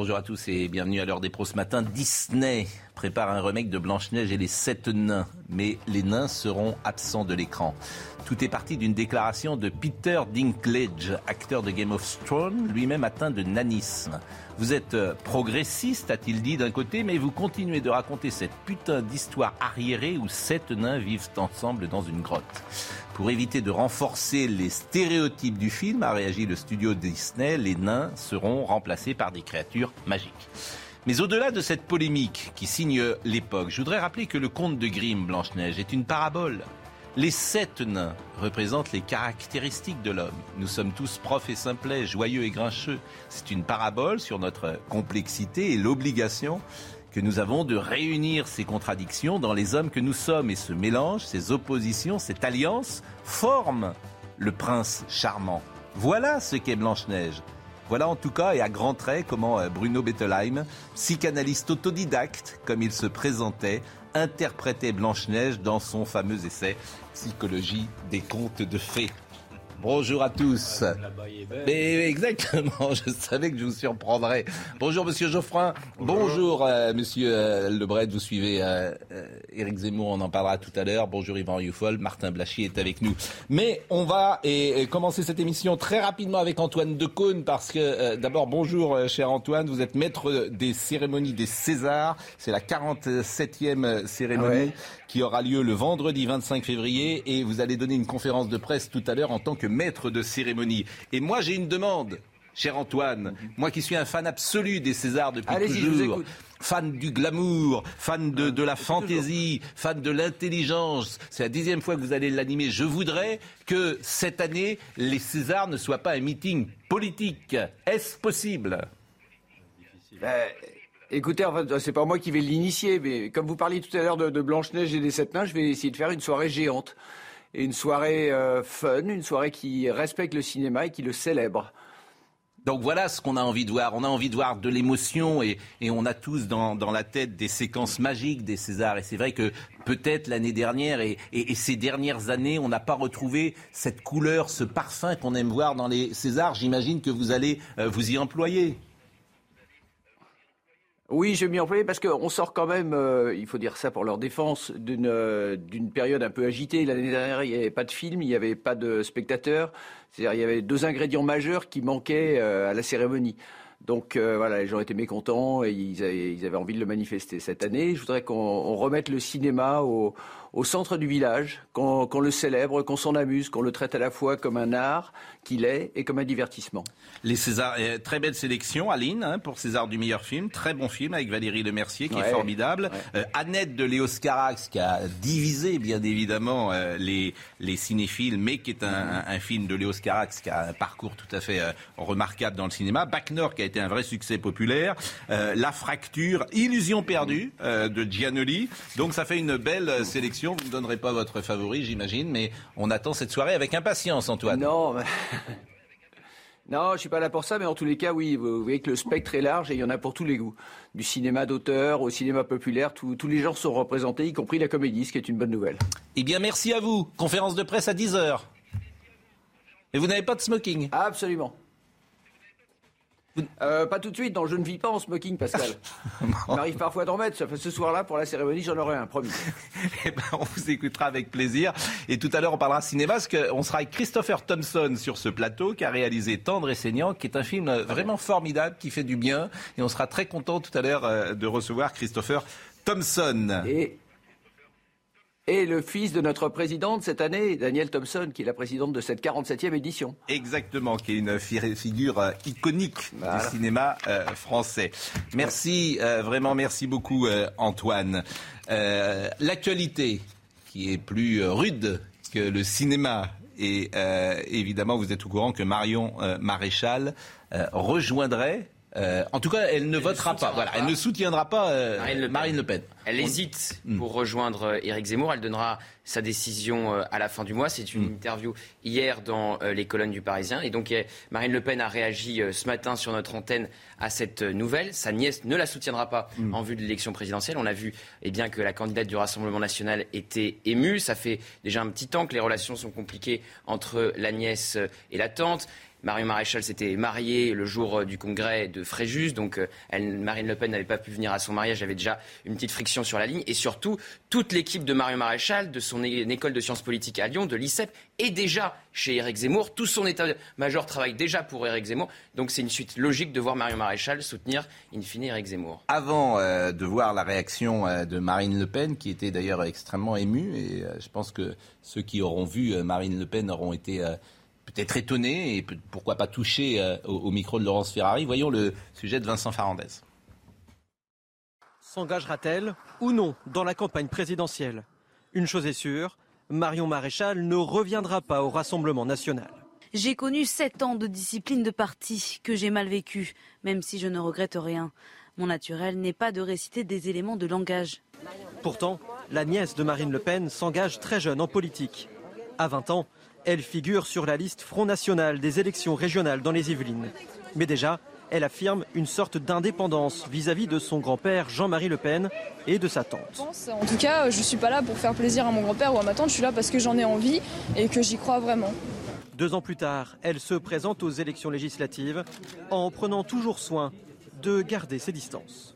Bonjour à tous et bienvenue à l'heure des pros ce matin. Disney prépare un remake de Blanche-Neige et les sept nains, mais les nains seront absents de l'écran. Tout est parti d'une déclaration de Peter Dinklage, acteur de Game of Thrones, lui-même atteint de nanisme. Vous êtes euh, progressiste, a-t-il dit d'un côté, mais vous continuez de raconter cette putain d'histoire arriérée où sept nains vivent ensemble dans une grotte. Pour éviter de renforcer les stéréotypes du film, a réagi le studio Disney, les nains seront remplacés par des créatures magiques. Mais au-delà de cette polémique qui signe l'époque, je voudrais rappeler que le conte de Grimm, Blanche-Neige, est une parabole. Les sept nains représentent les caractéristiques de l'homme. Nous sommes tous profs et simplets, joyeux et grincheux. C'est une parabole sur notre complexité et l'obligation que nous avons de réunir ces contradictions dans les hommes que nous sommes. Et ce mélange, ces oppositions, cette alliance forme le prince charmant. Voilà ce qu'est Blanche-Neige. Voilà en tout cas et à grands traits comment euh, Bruno Bettelheim, psychanalyste autodidacte comme il se présentait, interprétait Blanche-Neige dans son fameux essai Psychologie des contes de fées. Bonjour à tous. Mais exactement, je savais que je vous surprendrais. Bonjour Monsieur Geoffrin. Bonjour, euh, Monsieur euh, Lebret. Vous suivez euh, euh, Éric Zemmour, on en parlera tout à l'heure. Bonjour Yvan Youfol. Martin Blachier est avec nous. Mais on va et, et commencer cette émission très rapidement avec Antoine Decaune parce que euh, d'abord bonjour euh, cher Antoine. Vous êtes maître des cérémonies des Césars. C'est la 47e cérémonie Ouais. Qui aura lieu le vendredi 25 février et vous allez donner une conférence de presse tout à l'heure en tant que maître de cérémonie. Et moi j'ai une demande, cher Antoine, moi qui suis un fan absolu des Césars depuis toujours. Fan du glamour, fan de, de la fantaisie, fan de l'intelligence. C'est la dixième fois que vous allez l'animer. Je voudrais que cette année, les Césars ne soient pas un meeting politique. Est-ce possible? Ben, écoutez, en fait, c'est pas moi qui vais l'initier, mais comme vous parliez tout à l'heure de, Blanche-Neige et des Sept Nains, je vais essayer de faire une soirée géante. Et une soirée euh, fun, une soirée qui respecte le cinéma et qui le célèbre. Donc voilà ce qu'on a envie de voir. On a envie de voir de l'émotion et, on a tous dans, la tête des séquences magiques des Césars. Et c'est vrai que peut-être l'année dernière et ces dernières années, on n'a pas retrouvé cette couleur, ce parfum qu'on aime voir dans les Césars. J'imagine que vous allez euh, vous y employer. Oui, je vais m'y employer parce qu'on sort quand même, euh, il faut dire ça pour leur défense, d'une euh, période un peu agitée. L'année dernière, il n'y avait pas de film, il n'y avait pas de spectateurs. C'est-à-dire, il y avait deux ingrédients majeurs qui manquaient euh, à la cérémonie. Donc euh, voilà, les gens étaient mécontents et ils avaient, ils avaient envie de le manifester. Cette année, je voudrais qu'on on remette le cinéma au, au centre du village, qu'on le célèbre, qu'on s'en amuse, qu'on le traite à la fois comme un art qu'il est et comme un divertissement. Les Césars, euh, très belle sélection, Aline, hein, pour César du meilleur film. Très bon film avec Valérie Lemercier, qui est formidable. Ouais. Euh, Annette de Léos Carax, qui a divisé, bien évidemment, euh, les, les cinéphiles, mais qui est un, un- un film de Léos Carax, qui a un parcours tout à fait euh, remarquable dans le cinéma. Bac Nord, qui a été un vrai succès populaire. La Fracture, Illusion perdue, de Giannoli. Donc ça fait une belle euh, Vous ne donnerez pas votre favori, j'imagine, mais on attend cette soirée avec impatience, Antoine. Non, mais- non, je suis pas là pour ça, mais en tous les cas, oui, vous, voyez que le spectre est large et il y en a pour tous les goûts. Du cinéma d'auteur au cinéma populaire, tous tous les genres sont représentés, y compris la comédie, ce qui est une bonne nouvelle. Eh bien, merci à vous. Conférence de presse à 10h. Et vous n'avez pas de smoking? Absolument. Euh, pas tout de suite, non, je ne vis pas en smoking, Pascal. Il m'arrive parfois d'en mettre. Ce soir-là, pour la cérémonie, j'en aurai un, promis. Eh ben, on vous écoutera avec plaisir. Et tout à l'heure, on parlera cinéma, parce qu'on sera avec Christopher Thompson sur ce plateau, qui a réalisé Tendre et saignant, qui est un film euh, vraiment formidable, qui fait du bien. Et on sera très content tout à l'heure euh, de recevoir Christopher Thompson. Et, et le fils de notre présidente cette année, Danielle Thompson, qui est la présidente de cette 47e édition. Exactement, qui est une fi- figure euh, iconique Voilà. du cinéma euh, français. Merci, euh, vraiment merci beaucoup Antoine. L'actualité, qui est plus rude que le cinéma Et évidemment, vous êtes au courant que Marion Maréchal rejoindrait euh, en tout cas, elle ne votera pas. Voilà, elle ne soutiendra pas euh, Marine, le Pen. Elle hésite hmm. pour rejoindre euh, Éric Zemmour. Elle donnera sa décision à la fin du mois. C'est une hmm. interview hier dans les colonnes du Parisien. Et donc, Marine Le Pen a réagi ce matin sur notre antenne à cette nouvelle. Sa nièce ne la soutiendra pas hmm. en vue de l'élection présidentielle. On a vu eh bien, que la candidate du Rassemblement national était émue. Ça fait déjà un petit temps que les relations sont compliquées entre la nièce et la tante. Marion Maréchal s'était mariée le jour euh, du congrès de Fréjus, donc euh, Marine Le Pen n'avait pas pu venir à son mariage, il y avait déjà une petite friction sur la ligne. Et surtout, toute l'équipe de Marion Maréchal, de son école de sciences politiques à Lyon, de l'ICEP, est déjà chez Éric Zemmour. Tout son état-major travaille déjà pour Éric Zemmour. Donc c'est une suite logique de voir Marion Maréchal soutenir, in fine, Éric Zemmour. Avant euh, de voir la réaction de Marine Le Pen, qui était d'ailleurs extrêmement émue, et je pense que ceux qui auront vu Marine Le Pen auront été peut-être étonné et pourquoi pas touché euh, au, micro de Laurence Ferrari. Voyons le sujet de Vincent Farandez. S'engagera-t-elle ou non dans la campagne présidentielle? Une chose est sûre, Marion Maréchal ne reviendra pas au Rassemblement national. J'ai connu sept ans de discipline de parti que j'ai mal vécu, même si je ne regrette rien. Mon naturel n'est pas de réciter des éléments de langage. Pourtant, la nièce de Marine Le Pen s'engage très jeune en politique. À 20 ans, elle figure sur la liste Front National des élections régionales dans les Yvelines. Mais déjà, elle affirme une sorte d'indépendance vis-à-vis de son grand-père Jean-Marie Le Pen et de sa tante. En tout cas, je ne suis pas là pour faire plaisir à mon grand-père ou à ma tante, je suis là parce que j'en ai envie et que j'y crois vraiment. Deux ans plus tard, elle se présente aux élections législatives en prenant toujours soin de garder ses distances.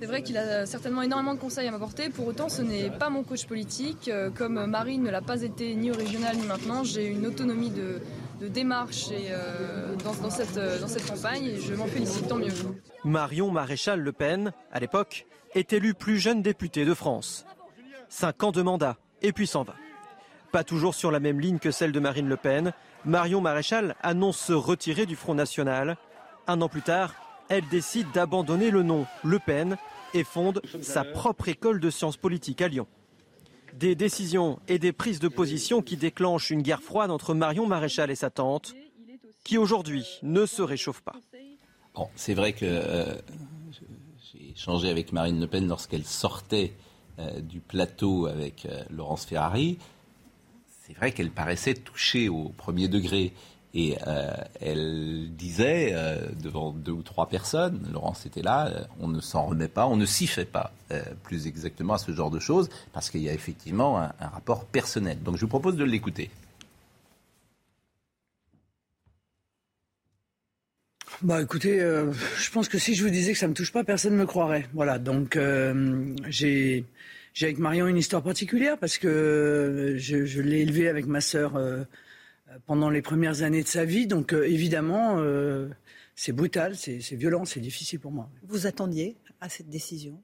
C'est vrai qu'il a certainement énormément de conseils à m'apporter. Pour autant, ce n'est pas mon coach politique. Euh, comme Marine ne l'a pas été ni au régional ni maintenant, j'ai une autonomie de, démarche euh, dans, cette, euh, dans cette campagne et je m'en félicite, tant mieux. Marion Maréchal Le Pen, à l'époque, est élue plus jeune députée de France. Cinq ans de mandat et puis s'en va. Pas toujours sur la même ligne que celle de Marine Le Pen, Marion Maréchal annonce se retirer du Front National. Un an plus tard, elle décide d'abandonner le nom Le Pen et fonde sa propre école de sciences politiques à Lyon. Des décisions et des prises de position qui déclenchent une guerre froide entre Marion Maréchal et sa tante, qui aujourd'hui ne se réchauffe pas. Bon, c'est vrai que euh, j'ai échangé avec Marine Le Pen lorsqu'elle sortait euh, du plateau avec euh, Laurence Ferrari. C'est vrai qu'elle paraissait touchée au premier degré. Et euh, elle disait euh, devant deux ou trois personnes, Laurence était là, euh, on ne s'en remet pas, on ne s'y fait pas plus exactement à ce genre de choses, parce qu'il y a effectivement un, rapport personnel. Donc je vous propose de l'écouter. Bah écoutez, je pense que si je vous disais que ça me touche pas, personne ne me croirait. Voilà, donc j'ai avec Marion une histoire particulière parce que je l'ai élevée avec ma sœur pendant les premières années de sa vie. Donc euh, évidemment, euh, c'est brutal, c'est violent, c'est difficile pour moi. Vous attendiez à cette décision?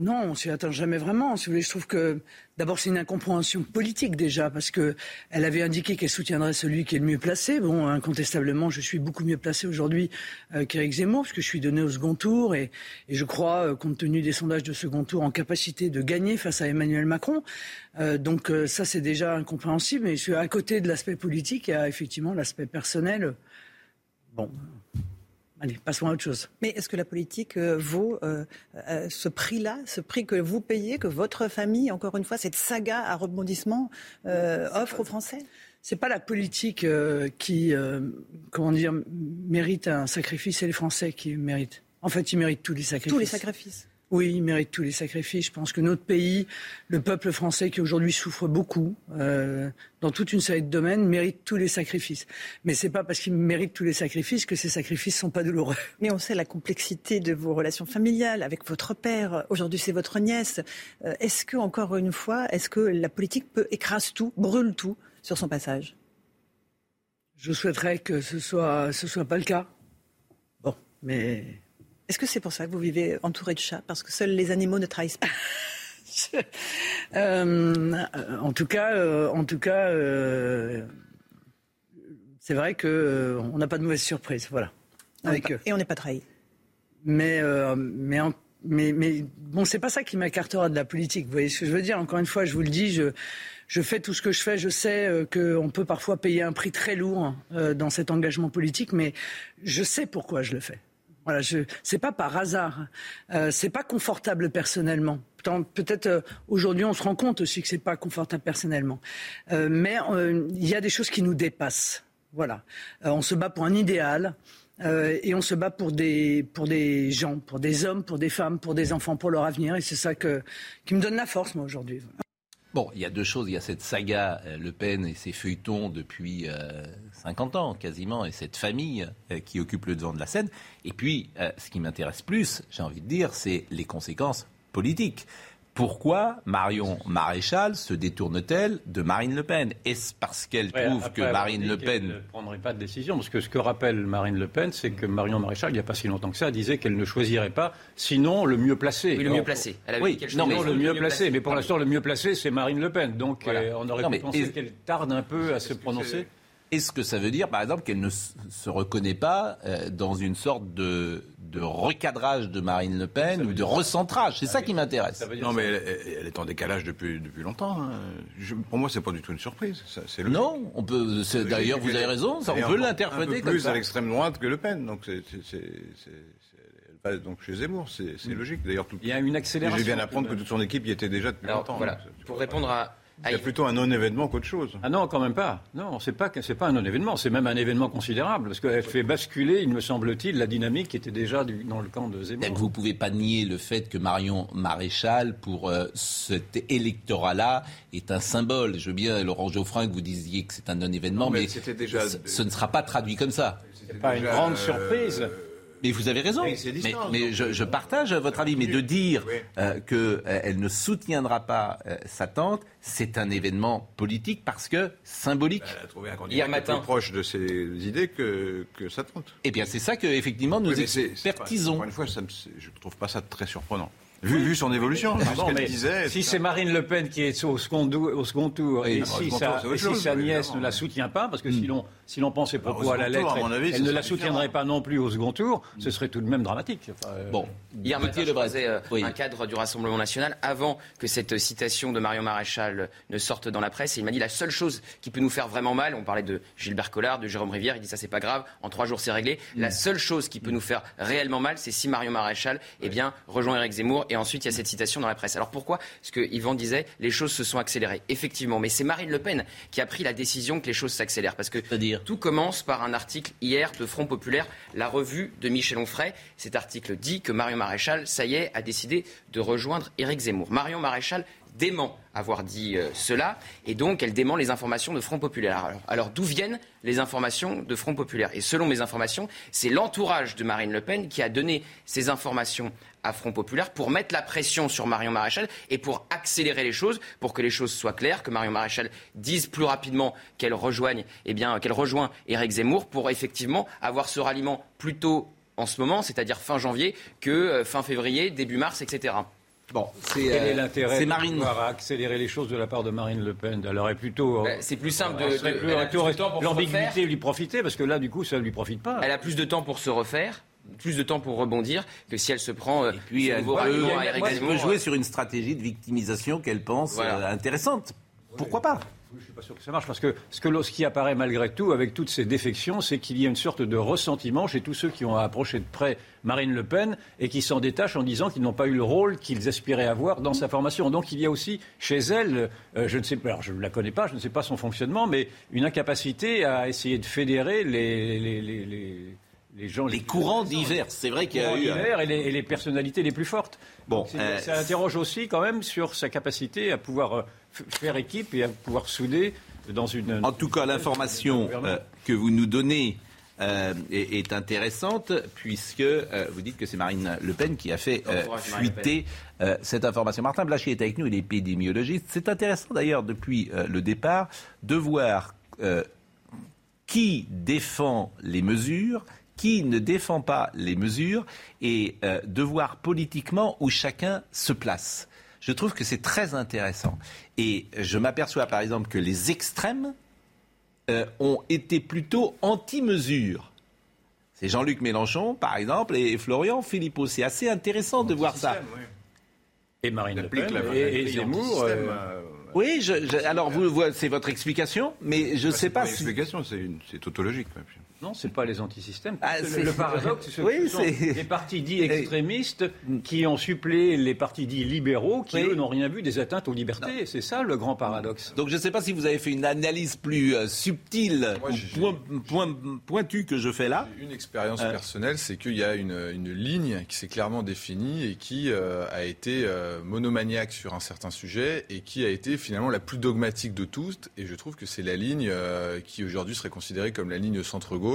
Non, on s'y attend jamais vraiment. Si vous voulez, je trouve que d'abord c'est une incompréhension politique déjà parce que elle avait indiqué qu'elle soutiendrait celui qui est le mieux placé. Bon, incontestablement, je suis beaucoup mieux placé aujourd'hui euh, qu'Éric Zemmour parce que je suis donné au second tour et, je crois, euh, compte tenu des sondages de second tour, en capacité de gagner face à Emmanuel Macron. Euh, donc ça, c'est déjà incompréhensible. Mais à côté de l'aspect politique, il y a effectivement l'aspect personnel. Bon, Allez, passons à autre chose. Mais est-ce que la politique euh, vaut euh, euh, ce prix-là, ce prix que vous payez, que votre famille, encore une fois, cette saga à rebondissement offre aux Français? C'est pas la politique qui, comment dire, mérite un sacrifice, c'est les Français qui méritent. En fait, ils méritent tous les sacrifices. Tous les sacrifices. Oui, il mérite tous les sacrifices. Je pense que notre pays, le peuple français qui aujourd'hui souffre beaucoup euh, dans toute une série de domaines, mérite tous les sacrifices. Mais c'est pas parce qu'il mérite tous les sacrifices que ces sacrifices sont pas douloureux. Mais on sait la complexité de vos relations familiales avec votre père. Aujourd'hui, c'est votre nièce. Euh, est-ce que, encore une fois, est-ce que la politique peut écraser tout, brûle tout sur son passage? Je souhaiterais que ce soit, ce soit pas le cas. Bon, mais est-ce que c'est pour ça que vous vivez entouré de chats? Parce que seuls les animaux ne trahissent pas euh, en tout cas, euh, en tout cas, euh, c'est vrai que on n'a pas de mauvaise surprise, voilà. et on n'est pas trahi. Mais, mais mais, mais bon, c'est pas ça qui m'écartera de la politique. Vous voyez ce que je veux dire? Encore une fois, je vous le dis, je, je fais tout ce que je fais. Je sais euh, qu'on peut parfois payer un prix très lourd euh, dans cet engagement politique, mais je sais pourquoi je le fais. Voilà, je, c'est pas par hasard. Euh, c'est pas confortable personnellement. Peut-être euh, aujourd'hui on se rend compte aussi que c'est pas confortable personnellement. Euh, mais il y a des choses qui nous dépassent. Voilà. on se bat pour un idéal. et on se bat pour des, pour des gens, pour des hommes, pour des femmes, pour des enfants, pour leur avenir. Et c'est ça que, qui me donne la force, moi, aujourd'hui. Bon, il y a deux choses. Il y a cette saga Le Pen et ses feuilletons depuis 50 ans quasiment, et cette famille euh, qui occupe le devant de la scène. Et puis, euh, ce qui m'intéresse plus, j'ai envie de dire, c'est les conséquences politiques. Pourquoi Marion Maréchal se détourne-t-elle de Marine Le Pen? Est-ce parce qu'elle trouve que Marine Le Pen ne prendrait pas de décision Parce que ce que rappelle Marine Le Pen, c'est que Marion Maréchal, il n'y a pas si longtemps que ça, disait qu'elle ne choisirait pas, sinon le mieux placé. Oui, le mieux placé. Elle oui, non, mais le mieux placé. Mais pour l'instant, le mieux placé, c'est Marine Le Pen. Donc, euh, on aurait pu penser qu'elle tarde un peu à se prononcer. Est-ce que ça veut dire, par exemple, qu'elle ne se reconnaît pas euh, dans une sorte de, recadrage de Marine Le Pen ou de recentrage? C'est ça qui m'intéresse. Non, mais elle, est en décalage depuis, depuis longtemps. Hein. pour moi, c'est pas du tout une surprise. C'est non, on peut. D'ailleurs, vous avez raison. Ça, on peut l'interpréter comme plus à l'extrême droite que Le Pen. Donc c'est donc chez Zemmour, c'est logique. D'ailleurs, il y a une accélération. Je viens d'apprendre que toute son équipe y était déjà depuis longtemps. Voilà. Pour répondre à, c'est plutôt un non-événement qu'autre chose. Ah non, quand même pas. Non, c'est pas c'est pas un non-événement, c'est même un événement considérable parce qu'elle fait basculer, il me semble-t-il, la dynamique qui était déjà dans le camp de Zemmour. Vous ne pouvez pas nier le fait que Marion Maréchal, pour euh, cet électorat-là, est un symbole. Je veux bien, Laurent Geoffrin, que vous disiez que c'est un non-événement, mais, déjà... ce, ne sera pas traduit comme ça. C'est pas une grande surprise. Mais vous avez raison. mais, je, partage votre avis. Mais de dire euh, qu'elle euh, ne soutiendra pas euh, sa tante, c'est un événement politique parce que symbolique. Elle a trouvé un candidat matin. plus proche de ses idées que, que sa tante. Eh bien, c'est ça que effectivement nous expertisons. Encore une fois, je ne trouve pas ça très surprenant. Vu, son évolution, si c'est Marine Le Pen qui est au second, au second tour et, si, sa, nièce ne la soutient pas, parce que hmm. sinon si l'on pense ses propos à la lettre, elle, ne la soutiendrait pas non plus au second tour, ce serait tout de même dramatique. Euh, bon, hier matin, je faisais euh, un cadre du Rassemblement national avant que cette citation de Marion Maréchal ne sorte dans la presse. Et il m'a dit la seule chose qui peut nous faire vraiment mal, on parlait de Gilbert Collard, de Jérôme Rivière, il dit ça c'est pas grave, en trois jours c'est réglé. La mm. seule chose qui peut nous faire réellement mal, c'est si Marion Maréchal eh bien, rejoint Éric Zemmour. Et ensuite, il y a cette citation dans la presse. Alors pourquoi? Parce que Yvan disait les choses se sont accélérées. Effectivement, mais c'est Marine Le Pen qui a pris la décision que les choses s'accélèrent. Parce que tout commence par un article hier de Front Populaire, la revue de Michel Onfray. Cet article dit que Marion Maréchal, ça y est, a décidé de rejoindre Éric Zemmour. Marion Maréchal dément avoir dit euh, cela, et donc elle dément les informations de Front Populaire. Alors, d'où viennent les informations de Front Populaire? Et selon mes informations, c'est l'entourage de Marine Le Pen qui a donné ces informations à Front Populaire pour mettre la pression sur Marion Maréchal et pour accélérer les choses, pour que les choses soient claires, que Marion Maréchal dise plus rapidement qu'elle rejoigne, eh bien, qu'elle rejoint Éric Zemmour pour effectivement avoir ce ralliement plus tôt en ce moment, c'est-à-dire fin janvier, que euh, fin février, début mars, etc. Bon, c'est quel est euh, l'intérêt de pouvoir accélérer les choses de la part de Marine Le Pen? Elle aurait plutôt. Ben, c'est plus simple de. L'ambiguïté lui profiter parce que là, du coup, ça ne lui profite pas. Elle a plus de temps pour se refaire plus de temps pour rebondir que si elle se prend euh, et puis elle peut, jouer sur une stratégie de victimisation qu'elle pense euh, intéressante. Pourquoi pas? Je ne suis pas sûr que ça marche, parce que ce, que ce qui apparaît malgré tout, avec toutes ces défections, c'est qu'il y a une sorte de ressentiment chez tous ceux qui ont approché de près Marine Le Pen et qui s'en détachent en disant qu'ils n'ont pas eu le rôle qu'ils aspiraient avoir dans sa formation. Donc il y a aussi chez elle, euh, je ne sais pas, alors je ne la connais pas, je ne sais pas son fonctionnement, mais une incapacité à essayer de fédérer les, les, les, les gens, les, courants divers. C'est vrai qu'il y a eu et les, et les, personnalités les plus fortes. Bon, euh, ça interroge aussi quand même sur sa capacité à pouvoir euh, faire équipe et à pouvoir souder dans une. En tout cas, l'information euh, que vous nous donnez euh, est, intéressante puisque euh, vous dites que c'est Marine Le Pen qui a fait fuiter cette information. Martin Blachier est avec nous, il est épidémiologiste. C'est intéressant d'ailleurs depuis le départ de voir qui défend les mesures, qui ne défend pas les mesures et de voir politiquement où chacun se place je trouve que c'est très intéressant. Et je m'aperçois par exemple que les extrêmes euh, ont été plutôt anti-mesures. C'est Jean-Luc Mélenchon, par exemple, et Florian Philippot. C'est assez intéressant de voir ça. Et Marine Le Pen la- et, et Zemmour. euh, euh, Oui, je, je- alors vous, vous- c'est votre explication, mais je ne bah, sais c'est pas une si. explication, c'est tautologique. Non, c'est pas les antisystèmes. Ah, Le- c'est- le paradoxe, ce Oui, ce sont c'est- les partis dits extrémistes qui ont suppléé les partis dits libéraux qui, Oui. eux, n'ont rien vu des atteintes aux libertés. C'est ça le grand paradoxe. Donc je ne sais pas si vous avez fait une analyse plus euh, subtile Moi, ou j'ai- point- point- pointue que je fais là. Une expérience Euh. personnelle, c'est qu'il y a une, une ligne qui s'est clairement définie et qui euh, a été euh, monomaniaque sur un certain sujet et qui a été finalement la plus dogmatique de toutes. Et je trouve que c'est la ligne euh, qui aujourd'hui serait considérée comme la ligne centre-gauche.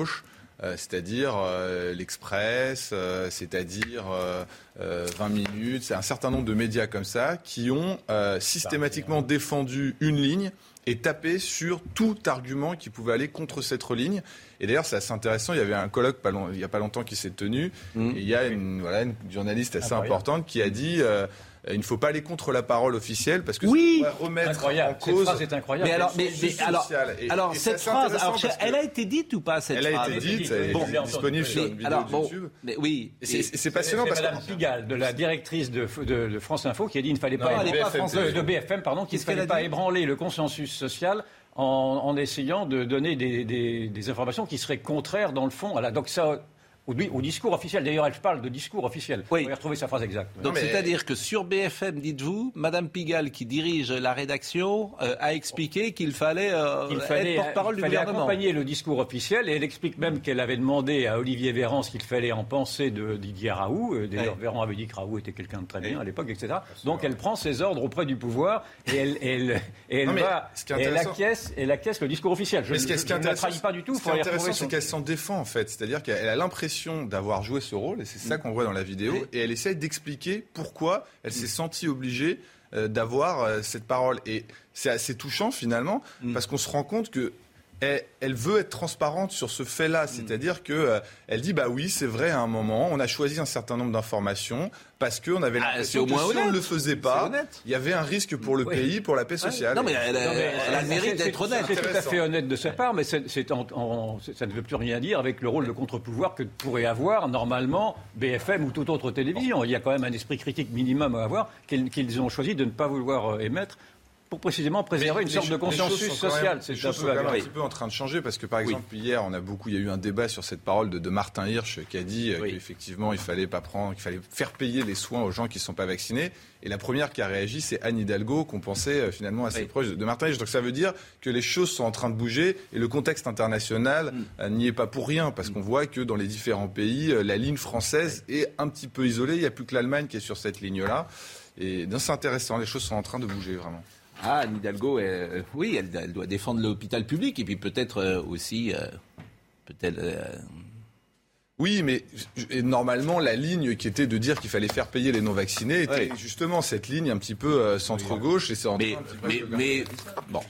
Euh, c'est-à-dire euh, l'Express, euh, c'est-à-dire euh, euh, 20 minutes, c'est un certain nombre de médias comme ça qui ont systématiquement défendu une ligne et tapé sur tout argument qui pouvait aller contre cette ligne. Et d'ailleurs, c'est assez intéressant. Il y avait un colloque pas long- il n'y a pas longtemps qui s'est tenu. Mmh. Et il y a une, voilà, une journaliste assez Incroyable. importante qui a dit euh, il ne faut pas aller contre la parole officielle parce que Oui. ça pourrait remettre Incroyable. en Cette cause. phrase est incroyable. Mais alors, mais, alors, sociale. Et- alors et cette phrase, alors, que- elle a été dite ou pas cette Elle a phrase? été dite, Bon, elle est bon, disponible sur une vidéo alors, bon, YouTube. mais oui. C'est- passionnant C'est parce Madame que Pigalle, de la directrice de, de- de France Info, qui a dit qu'il ne fallait Non, pas est BFM, française. de, de BFM, pardon, qu'il ne fallait pas ébranler le consensus social en, en essayant de donner des, des- des informations qui seraient contraires, dans le fond, à la doxa, au, au discours officiel. D'ailleurs, elle parle de discours officiel. Oui. Vous pouvez retrouver sa phrase exacte. Donc mais- c'est-à-dire que sur BFM, dites-vous, Madame Pigalle, qui dirige la rédaction, euh, a expliqué qu'il fallait, euh, Il fallait, être porte-parole du fallait gouvernement. accompagner le discours officiel et elle explique même qu'elle avait demandé à Olivier Véran ce qu'il fallait en penser de Didier Raoult. Euh, D'ailleurs, Ouais. Véran avait dit que Raoult était quelqu'un de très bien à l'époque, etc. Donc elle prend ses ordres auprès du pouvoir et elle, elle, et elle Non, va, et elle acquiesce, elle acquiesce le discours officiel. Je, ne la trahis pas du tout. Ce qui est intéressant, c'est qu'elle s'en défend en fait. C'est-à-dire qu'elle a l'impression d'avoir joué ce rôle, et c'est ça qu'on voit dans la vidéo, Oui. et elle essaie d'expliquer pourquoi elle s'est sentie obligée euh, d'avoir euh, cette parole. Et c'est assez touchant finalement, parce qu'on se rend compte que elle, elle veut être transparente sur ce fait-là, c'est-à-dire que euh, elle dit bah oui c'est vrai à un moment on a choisi un certain nombre d'informations parce qu'on avait Ah, l'impression que moins si on ne le faisait pas il y a avait un risque pour le Oui. pays pour la paix sociale. Non mais elle, a- Non, mais elle a le c'est- mérite d'être honnête. C'est tout à fait honnête de sa part, mais en- en- ça ne veut plus rien dire avec le rôle de contre-pouvoir que pourrait avoir normalement BFM ou toute autre télévision. Il y a quand même un esprit critique minimum à avoir qu'ils qu'ils ont choisi de ne pas vouloir euh, émettre pour précisément préserver une sorte de consensus social. C'est un peu un petit peu en train de changer parce que par exemple hier on a beaucoup, il y a eu un débat sur cette parole de, de Martin Hirsch qui a dit euh, Oui. qu'effectivement il fallait pas prendre, qu'il fallait faire payer les soins aux gens qui ne sont pas vaccinés. Et la première qui a réagi c'est Anne Hidalgo qu'on pensait euh, finalement assez Oui. proche de, Martin Hirsch. Donc ça veut dire que les choses sont en train de bouger et le contexte international Mm. euh, n'y est pas pour rien parce qu'on voit que dans les différents pays la ligne française est un petit peu isolée. Il n'y a plus que l'Allemagne qui est sur cette ligne là. Et c'est intéressant, les choses sont en train de bouger vraiment. Ah, Anne Hidalgo, euh, oui, elle, elle doit défendre l'hôpital public et puis peut-être euh, aussi, euh, peut-être. euh, Oui, mais et normalement, la ligne qui était de dire qu'il fallait faire payer les non-vaccinés était Ouais. justement cette ligne un petit peu euh, centre-gauche. Et c'est en mais, train mais, mais bon,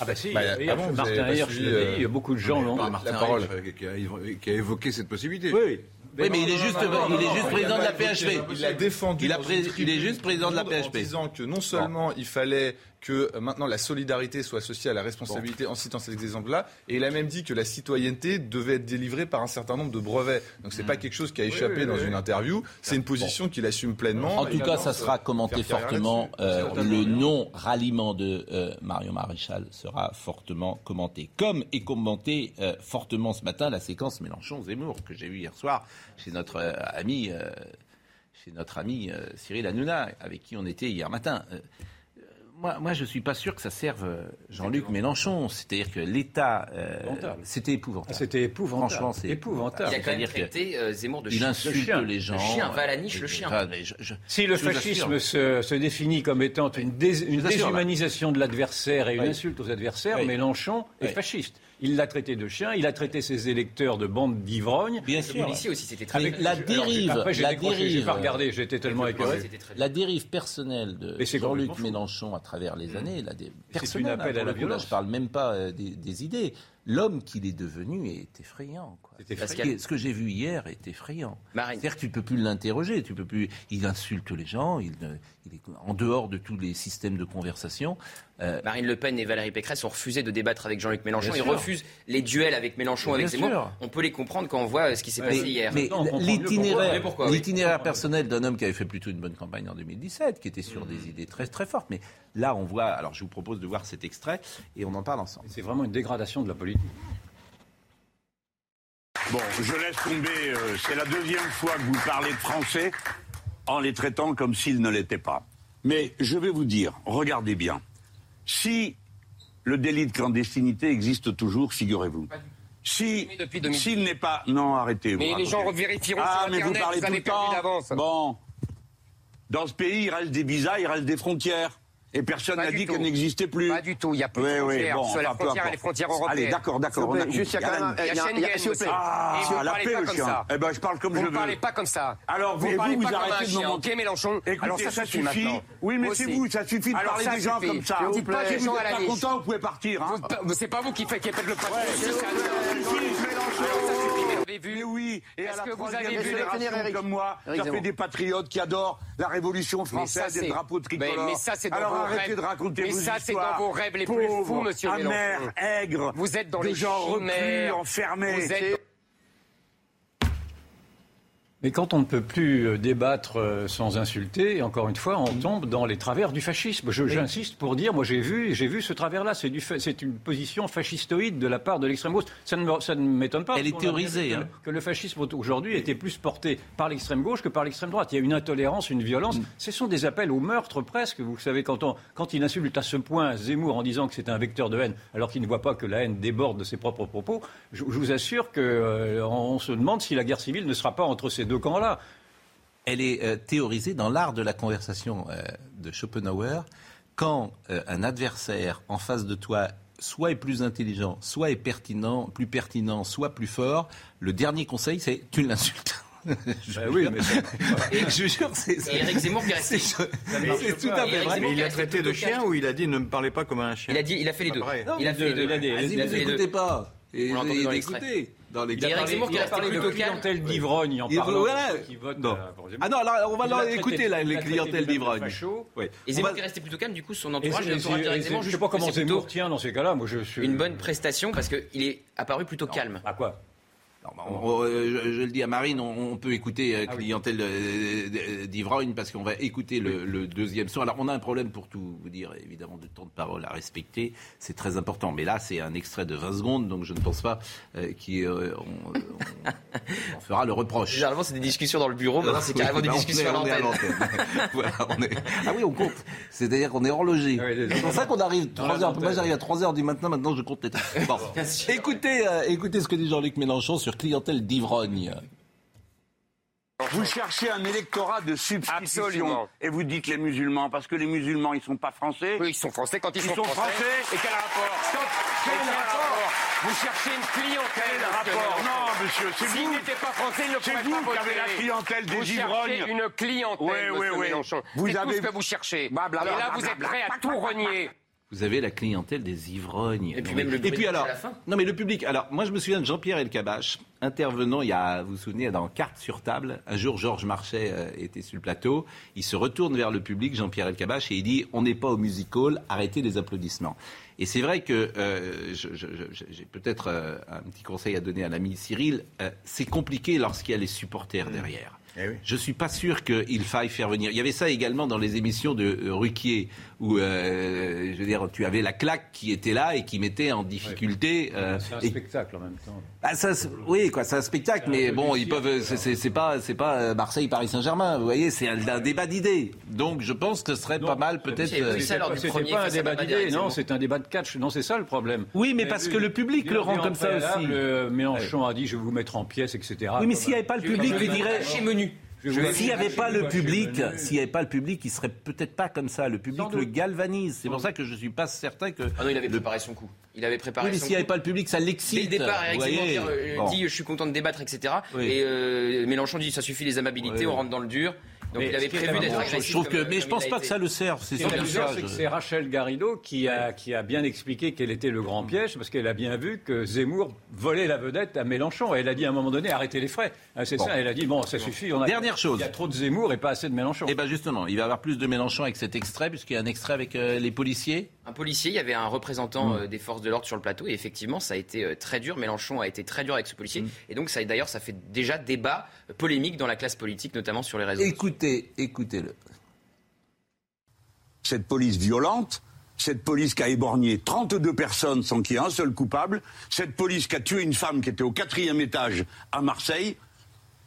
Ah bah si, Bah, ah bon, Martin pas Hirsch suivi, l'a euh, dit, beaucoup de gens l'ont. Martin parole. Hirsch, qui a, évo- qui a évoqué cette possibilité. Oui, oui. oui, mais il est juste, il est juste président de la PHP. Il a défendu. Il a pré- il est juste président de la En PHP. disant que non seulement il fallait que euh, maintenant la solidarité soit associée à la responsabilité en citant cet exemple-là, et il a même dit que la citoyenneté devait être délivrée par un certain nombre de brevets. Donc c'est pas quelque chose qui a échappé oui, dans oui. une interview. C'est une position qu'il assume pleinement. En tout cas, ça sera commenté fortement. euh, le non-ralliement de euh, Marion Maréchal sera fortement commenté. Comme est commenté euh, fortement ce matin la séquence Mélenchon-Zemmour que j'ai eue hier soir chez notre ami, chez notre ami Cyril Hanouna, avec qui on était hier matin. Moi, moi, je suis pas sûr que ça serve euh, Jean-Luc Mélenchon. C'est-à-dire que l'État, euh, Épouvantable. c'était épouvantable. Ah, C'était épouvantable. Franchement, c'est épouvantable. Il a quand même traité euh, Zemmour de Il chien. insulte Le chien. les gens. Le chien, va à la niche, le chien. Mais je- je- Si le fascisme se, se définit comme étant une, dés- une vous assure, là. déshumanisation de l'adversaire et une Oui. insulte aux adversaires, Oui. Mélenchon est fasciste. Il l'a traité de chien, il a traité ses électeurs de bande d'ivrognes. Bien sûr. policier aussi, c'était très Mais la Alors, dérive, Après, j'ai la décroché, j'ai dérive, pas regardé, j'étais tellement écœuré. la dérive personnelle de Jean-Luc. Mélenchon à travers les années, la dé- C'est personnelle, une appel hein, à la le coup, là, violence. je parle même pas euh, des, des idées. L'homme qu'il est devenu est effrayant. Quoi. Ce que j'ai vu hier est effrayant. C'est-à-dire que tu ne peux plus l'interroger, tu peux plus. Il insulte les gens, il, il, est en dehors de tous les systèmes de conversation. Euh, Marine Le Pen et Valérie Pécresse ont refusé de débattre avec Jean-Luc Mélenchon. Ils refusent les duels avec Mélenchon, avec Zemmour. On peut les comprendre quand on voit euh, ce qui s'est passé hier. Mais l'itinéraire personnel d'un homme qui avait fait plutôt une bonne campagne en 2017, qui était sur des idées très très fortes. Mais là, on voit. Alors, je vous propose de voir cet extrait et on en parle ensemble. C'est vraiment une dégradation de la politique. Bon, je laisse tomber. Euh, c'est la deuxième fois que vous parlez de français en les traitant comme s'ils ne l'étaient pas. Mais je vais vous dire, regardez bien. Si le délit de clandestinité existe toujours, figurez-vous. Si, s'il n'est pas, non, arrêtez. Mais les gens revérifieront ah, sur Internet, mais vous parlez vous avez tout le temps. Bon, dans ce pays, il reste des visas, il reste des frontières. Et personne n'a dit qu'elle n'existait plus. Pas du tout. Il y a plus de frontières. bon, sur la frontière et les frontières européennes. Allez, d'accord, d'accord. Juste, il y a quand même il y a Schengen. Ah, la paix, le comme chien. ça. Eh ben, je parle comme vous je veux. Vous parlez pas comme ça. Alors, vous, vous, vous, arrêtez de me montrer. Mélenchon. Écoutez, Alors ça, ça suffit. Oui, mais c'est vous, ça suffit de parler des gens comme ça. Dites pas des vous gens à n'êtes pas content, vous pouvez partir. hein. C'est pas vous qui faites le patron. Mais oui, et à Est-ce la que vous avez vu les- comme moi, ça fait des patriotes qui adorent la Révolution Mais ça, française et c'est- le drapeau tricolore. Mais- mais ça, c'est dans Alors vos arrêtez rêves. de raconter Mais vos ça, c'est dans vos rêves les plus Pauvres, fous, monsieur amers, Mélenchon. aigres, Vous êtes dans les gens reclus, enfermés. Vous êtes Mais quand on ne peut plus euh, débattre euh, sans insulter, encore une fois, on tombe dans les travers du fascisme. J'insiste pour dire, moi j'ai vu, j'ai vu ce travers-là. C'est fa- une position fascistoïde de la part de l'extrême gauche. Ça ne, m'étonne pas. Elle est théorisée, hein. Que, le fascisme aujourd'hui était plus porté par l'extrême gauche que par l'extrême droite. Il y a une intolérance, une violence. Mm. Ce sont des appels au meurtre presque. Vous savez, quand, on, quand il insulte à ce point Zemmour en disant que c'est un vecteur de haine, alors qu'il ne voit pas que la haine déborde de ses propres propos, je, je vous assure qu'on on se demande si la guerre civile ne sera pas entre ces deux camps-là. Elle est euh, théorisée dans l'art de la conversation euh, de Schopenhauer. Quand euh, un adversaire en face de toi soit est plus intelligent, soit est pertinent, plus pertinent, soit plus fort, le dernier conseil, c'est tu l'insultes. je Bah oui, mais Et je jure, c'est Et Éric Zemmour qui c'est- tout à fait vrai. Mais il a traité de chien ou il a dit ne me parlez pas comme un chien Il a dit, il a fait les deux. pareil. Il a fait les deux. il a a vous fait les deux. n'écoutez pas. Et On l'a entendu et dans d'écouter. Dans les Il y a Éric Zemmour qui a parlé de plutôt calme. clientèle d'ivrogne en parlant voilà. qui votent Non. euh, pour Zemmour. Ah non, là, on va Il l'a leur traité- écouter là, les clientèles d'ivrogne. Oui. Et On Zemmour va- qui est resté plutôt calme, du coup, son entourage, l'entourage d'Éric Zemmour, je ne sais pas comment Zemmour tient dans ces cas-là. Moi, je suis une bonne prestation parce qu'il est apparu plutôt calme. À quoi? Non, bah, on- on- euh, je, je le dis à Marine, on, on peut écouter euh, Ah clientèle euh, d'ivrogne parce qu'on va écouter le, le deuxième son. Alors on a un problème pour tout vous dire, évidemment, de temps de parole à respecter, c'est très important. Mais là, c'est un extrait de 20 secondes, donc je ne pense pas euh, qu'on on fera le reproche. Généralement, c'est des discussions dans le bureau. Maintenant, c'est Oui, carrément des on discussions est- à on est à l'antenne. Voilà, est- Ah oui, on compte. C'est-à-dire qu'on est horloger. Ah oui, c'est pour ça qu'on arrive 3 la heures. Moi, j'arrive à 3 heures du matin. Maintenant, je compte les temps. Bon. écoutez, euh, écoutez ce que dit Jean-Luc Mélenchon sur clientèle d'ivrogne. Vous cherchez un électorat de substitution Absolument. et vous dites les musulmans parce que les musulmans ils sont pas français. Oui, ils sont français quand ils, Ils sont français. Et quel rapport Quel Et quel rapport Vous cherchez une clientèle. Quel rapport. Non, monsieur, c'est S'ils vous. n'étaient pas français, ils ne C'est pourraient vous pas qui avez la clientèle des vous ivrognes. cherchez une clientèle, Oui, oui, monsieur oui. Mélenchon. Vous C'est tout avez- ce que vous cherchez. Bla, bla, Et là, vous êtes prêt à tout renier. Vous avez la clientèle des ivrognes. Et puis même le Et puis alors, à la fin. non mais le public. Alors moi je me souviens de Jean-Pierre Elkabach intervenant il y a, vous vous souvenez, dans Carte sur table. Un jour Georges Marchais euh, était sur le plateau. Il se retourne vers le public, Jean-Pierre Elkabach, et il dit on n'est pas au music hall, arrêtez les applaudissements. Et c'est vrai que euh, j'ai peut-être euh, un petit conseil à donner à l'ami Cyril. Euh, c'est compliqué lorsqu'il y a les supporters derrière. Eh oui. Je suis pas sûr qu'il faille faire venir. Il y avait ça également dans les émissions de Ruquier, où euh, je veux dire, tu avais la claque qui était là et qui mettait en difficulté. euh, C'est un et- spectacle en même temps. Ah, ça, oui, quoi, c'est un spectacle, mais bon, ils peuvent. c'est- C'est c'est pas, c'est pas euh, Marseille, Paris Saint-Germain. Vous voyez, c'est un, un débat d'idées. Donc, je pense que ce serait pas mal, peut-être. C'était premier pas un débat d'idées, non, c'est un débat de catch. Non, c'est ça le problème. Oui, mais parce que le public le rend comme ça aussi. Mélenchon a dit je vais vous mettre en pièces, etc. Oui, mais s'il n'y avait pas le public, il dirait. Chez menu. S'il n'y avait pas le public, s'il n'y avait pas le public, il serait peut-être pas comme ça. Le public le galvanise. C'est pour ça que je suis pas certain que. Ah non, il avait préparé son coup. Il avait préparé Oui, mais son s'il n'y avait coup. pas le public, ça Dès l'excite. le départ, Eric Zemmour euh, Bon. dit je suis content de débattre, etc. Oui. Et euh, Mélenchon dit ça suffit les amabilités, Oui, on rentre dans le dur. Donc Mais il avait prévu d'être agressif. Je trouve que, mais je pense pas que ça le sert. C'est c'est Rachel Garrido qui a, qui a bien expliqué quel était le grand piège, parce qu'elle a bien vu que Zemmour volait la vedette à Mélenchon. Et elle a dit à un moment donné, arrêtez les frais. Ah, C'est Bon. ça, elle a dit, bon, ça suffit. On a, Dernière chose. Il y a trop de Zemmour et pas assez de Mélenchon. Eh ben justement, il va y avoir plus de Mélenchon avec cet extrait, puisqu'il y a un extrait avec euh, les policiers. Un policier, il y avait un Mm. représentant euh, des forces de l'ordre sur le plateau et effectivement ça a été euh, très dur. Mélenchon a été très dur avec ce policier Mm. et donc ça d'ailleurs ça fait déjà débat polémique dans la classe politique notamment sur les réseaux. Écoutez, écoutez-le. cette police violente, cette police qui a éborgné 32 personnes sans qu'il y ait un seul coupable, cette police qui a tué une femme qui était au quatrième étage à Marseille,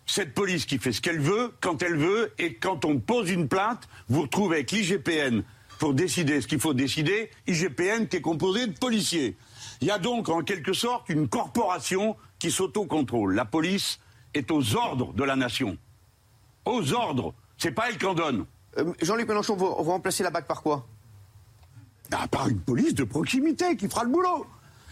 cette police qui fait ce qu'elle veut, quand elle veut, et quand on pose une plainte, vous retrouvez avec l'IGPN pour décider ce qu'il faut décider, IGPN qui est composé de policiers. Il y a donc en quelque sorte une corporation qui s'autocontrôle. La police est aux ordres de la nation. Aux ordres. C'est pas elle qui en donne. Euh, Jean-Luc Mélenchon, vous, vous remplacez la BAC par quoi? Ah, par une police de proximité qui fera le boulot.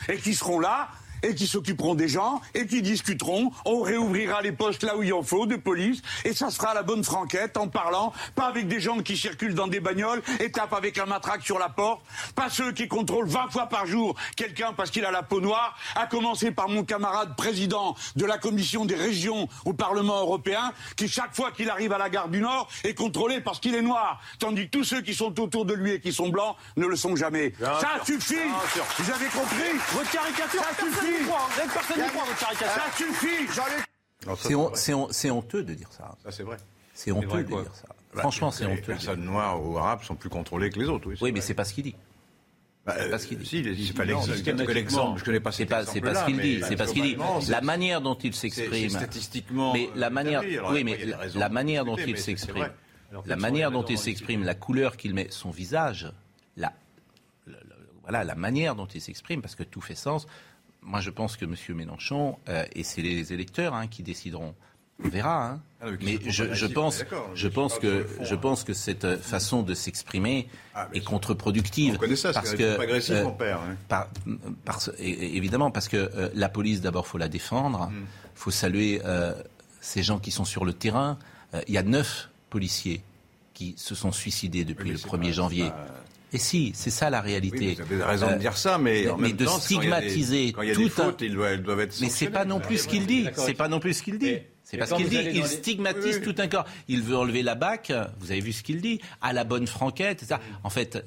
Et qui seront là, et qui s'occuperont des gens, et qui discuteront. On réouvrira les postes là où il en faut de police, et ça sera la bonne franquette en parlant, pas avec des gens qui circulent dans des bagnoles et tapent avec un matraque sur la porte, pas ceux qui contrôlent 20 fois par jour quelqu'un parce qu'il a la peau noire, à commencer par mon camarade président de la commission des régions au Parlement européen, qui chaque fois qu'il arrive à la gare du Nord est contrôlé parce qu'il est noir, tandis que tous ceux qui sont autour de lui et qui sont blancs ne le sont jamais. ça suffit. Vous avez compris? Votre caricature, Ça personne suffit n'y croit. Personne n'y croit, votre caricature. Ça suffit Jean-Luc Non, ça, C'est honteux de dire ça. Ça, c'est vrai. C'est honteux vrai de dire ça. Bah, Franchement, c'est les honteux. dire personnes noires ou arabes sont plus contrôlées que les autres. Oui, Oui, mais c'est pas ce qu'il dit. Bah, euh, pas ce qu'il dit. Si, il- c'est pas Non, l'exemple. systématiquement. que l'exemple. Je connais pas C'est cet pas, c'est pas ce qu'il dit. C'est pas ce qu'il dit. La manière dont il s'exprime. statistiquement, Mais la manière. Alors, oui, mais la manière dont il s'exprime, la manière les dont il s'exprime, la couleur qu'il met, son visage, la, voilà, la manière dont il s'exprime, parce que tout fait sens. Moi, je pense que M. Mélenchon, euh, et c'est les électeurs hein, qui décideront, on verra. hein. Ah, mais je, pense, je pense que, fond, je hein. pense que cette euh, façon de s'exprimer Ah, est contre-productive. On connaît ça, parce que agressif, euh, on perd. hein. par- évidemment, parce que euh, la police, d'abord, faut la défendre. Il Mm. faut saluer euh, ces gens qui sont sur le terrain. Il y a neuf policiers qui se sont suicidés depuis Oui, le c'est 1er pas- janvier. pas- Et si, c'est ça la réalité. Oui, vous avez raison de Euh, dire ça, mais, en mais même de temps, quand il y a des- stigmatiser quand il y a tout des un- fautes, ils doivent, doivent être Mais c'est pas non plus ce qu'il dit. C'est pas non plus ce qu'il dit. C'est et pas ce quand qu'il dit. Il les- stigmatise Oui, oui. tout un corps. Il veut enlever la BAC. Vous avez vu ce qu'il dit À la bonne franquette. etc. En fait,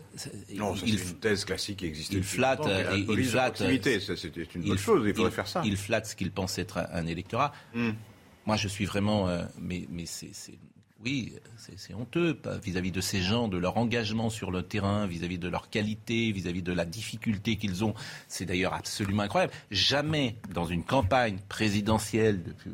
Non, ça, il, c'est une thèse classique qui existait il flatte, et- il de flatte, proximité, ça, c'était une bonne il- chose, il faudrait il- faire ça. Il flatte ce qu'il pense être un, un électorat. Hmm. Moi, je suis vraiment. euh, mais mais c'est. Oui, c'est honteux vis-à-vis de ces gens, de leur engagement sur le terrain, vis-à-vis de leur qualité, vis-à-vis de la difficulté qu'ils ont. C'est d'ailleurs absolument incroyable. Jamais dans une campagne présidentielle depuis,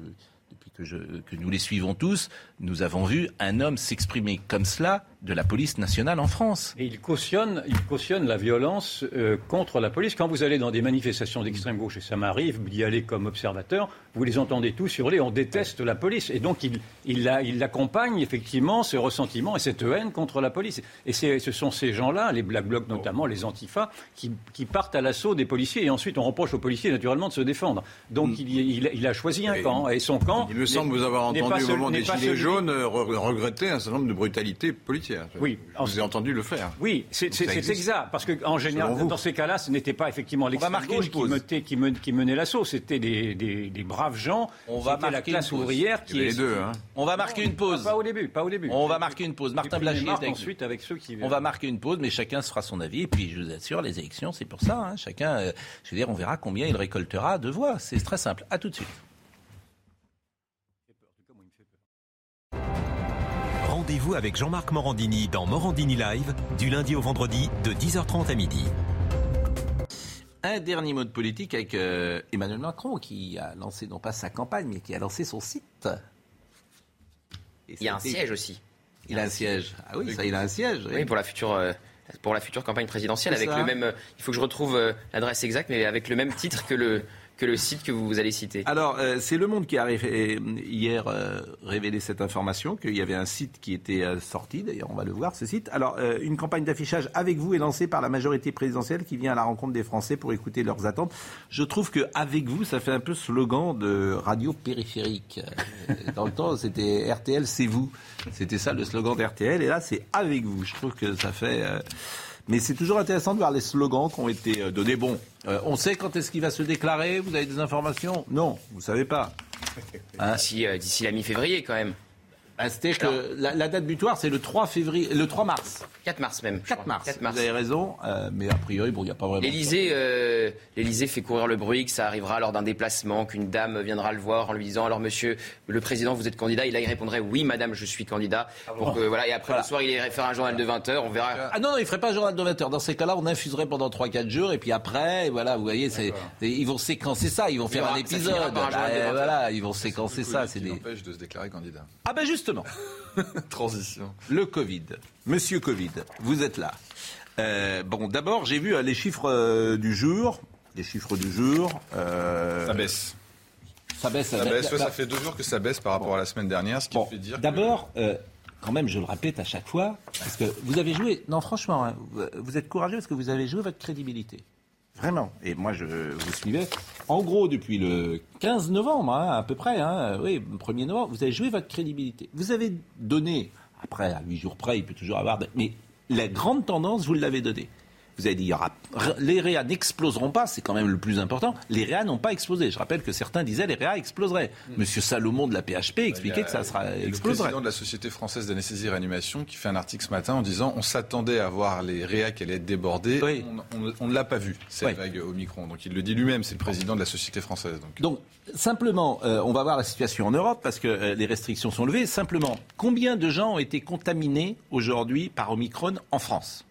que nous les suivons tous, nous avons vu un homme s'exprimer comme cela de la police nationale en France. Et il cautionne, il cautionne la violence euh, contre la police. Quand vous allez dans des manifestations d'extrême gauche, et ça m'arrive d'y aller comme observateur, vous les entendez tous hurler on déteste la police. Et donc il, il, la- il accompagne effectivement ce ressentiment et cette haine contre la police. Et ce sont ces gens-là, les Black Blocs notamment, les Antifas, qui, qui partent à l'assaut des policiers. Et ensuite on reproche aux policiers naturellement de se défendre. Donc il, il- il a choisi un Et- camp. Et son camp. Il me semble vous avoir entendu au moment des Gilets celui- jaunes euh, re- regretter un certain nombre de brutalités policières. Oui. Je vous ai entendu le faire. Oui, c'est exact. Parce qu'en général, dans ces cas-là, ce n'était pas effectivement l'extrême gauche qui, qui, men- qui menait l'assaut. C'était des, des- des braves gens. On va la marquer une classe pause. ouvrière Il qui y avait est. les deux. Hein. On va marquer une pause. Pas au début, pas au début. On va marquer une pause. Martin Blachier est ensuite avec ceux qui. On va marquer une pause, mais chacun se fera son avis. Et puis, je vous assure, les élections, c'est pour ça. hein. Chacun, euh, je veux dire, on verra combien il récoltera de voix. C'est très simple. À tout de suite. Rendez-vous avec Jean-Marc Morandini dans Morandini Live, du lundi au vendredi, de 10h30 à midi. Un dernier mot de politique avec euh, Emmanuel Macron, qui a lancé non pas sa campagne, mais qui a lancé son site. Et Il y a un siège aussi. Il a un siège. Ah oui, ça, il a un siège. Oui, pour la future. euh, pour la future campagne présidentielle, avec ça. le même. euh, il faut que je retrouve l'adresse exacte, mais avec le même titre que le que le site que vous allez citer. Alors, euh, c'est Le Monde qui a ré- euh, hier euh, révélé cette information, qu'il y avait un site qui était euh, sorti, d'ailleurs on va le voir ce site. Alors, euh, une campagne d'affichage avec vous est lancée par la majorité présidentielle qui vient à la rencontre des Français pour écouter leurs attentes. Je trouve que avec vous, ça fait un peu slogan de radio périphérique. Euh, Dans le temps, c'était RTL, c'est vous. C'était ça le slogan d'RTL, et là c'est avec vous. Je trouve que ça fait... mais c'est toujours intéressant de voir les slogans qui ont été euh, donnés. Bon, euh, on sait quand est-ce qu'il va se déclarer Vous avez des informations? Non, vous savez pas. D'ici euh, d'ici la mi-février, quand même. Ah, C'est-à-dire que la, la date butoir, c'est le 3 février, le 3 mars. 4 mars même. 4 mars. 4 mars. Vous avez raison, euh, mais a priori, bon, il n'y a pas vraiment. L'Élysée, euh, l'Élysée fait courir le bruit que ça arrivera lors d'un déplacement, qu'une dame viendra le voir en lui disant alors Monsieur le Président, vous êtes candidat. Et là, il répondrait oui, Madame, je suis candidat. Pour que, voilà. Et après le soir, il irait faire un journal de 20 heures. On verra. Ah non, non, il ne ferait pas un journal de 20 heures. Dans ces cas-là, on infuserait pendant 3-4 jours, et puis après, voilà, vous voyez, c'est, ils vont séquencer ça, ils vont faire aura- un épisode. finira par un journal de Bah, 20 heures. voilà, ils vont séquencer ça. C'est qui des... de se déclarer candidat. Ah ben justement. Transition. Le Covid. Monsieur Covid, vous êtes là. Euh, bon, d'abord, j'ai vu euh, les chiffres euh, du jour. Les chiffres du jour. Ça baisse. Ça baisse. Ça la- baisse, ouais, la- ça fait deux jours que ça baisse par rapport à la semaine dernière, ce qui Bon, fait dire D'abord, quand même, je le répète à chaque fois, parce que vous avez joué. Non, franchement, hein, vous êtes courageux parce que vous avez joué votre crédibilité. Vraiment. Et moi, je vous suivais. En gros, depuis le 15 novembre, hein, à peu près, hein, oui, 1er novembre, vous avez joué votre crédibilité. Vous avez donné, après, à 8 jours près, il peut toujours avoir. Mais la grande tendance, vous l'avez donnée. Vous avez dit, il y aura, les réas n'exploseront pas, c'est quand même le plus important. Les réas n'ont pas explosé. Je rappelle que certains disaient les réas exploseraient. Monsieur Salomon de la PHP expliquait que ça sera le exploserait. président de la Société française d'anesthésie et réanimation qui fait un article ce matin en disant on s'attendait à voir les réa qui allaient être débordés. On, ne l'a pas vu, cette Oui. vague Omicron. Donc il le dit lui-même, c'est le président de la Société française. Donc. Donc, simplement, euh, on va voir la situation en Europe parce que euh, les restrictions sont levées. Simplement, combien de gens ont été contaminés aujourd'hui par Omicron en France?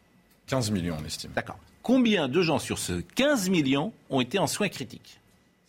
15 millions, on estime. D'accord. Combien de gens sur ce 15 millions ont été en soins critiques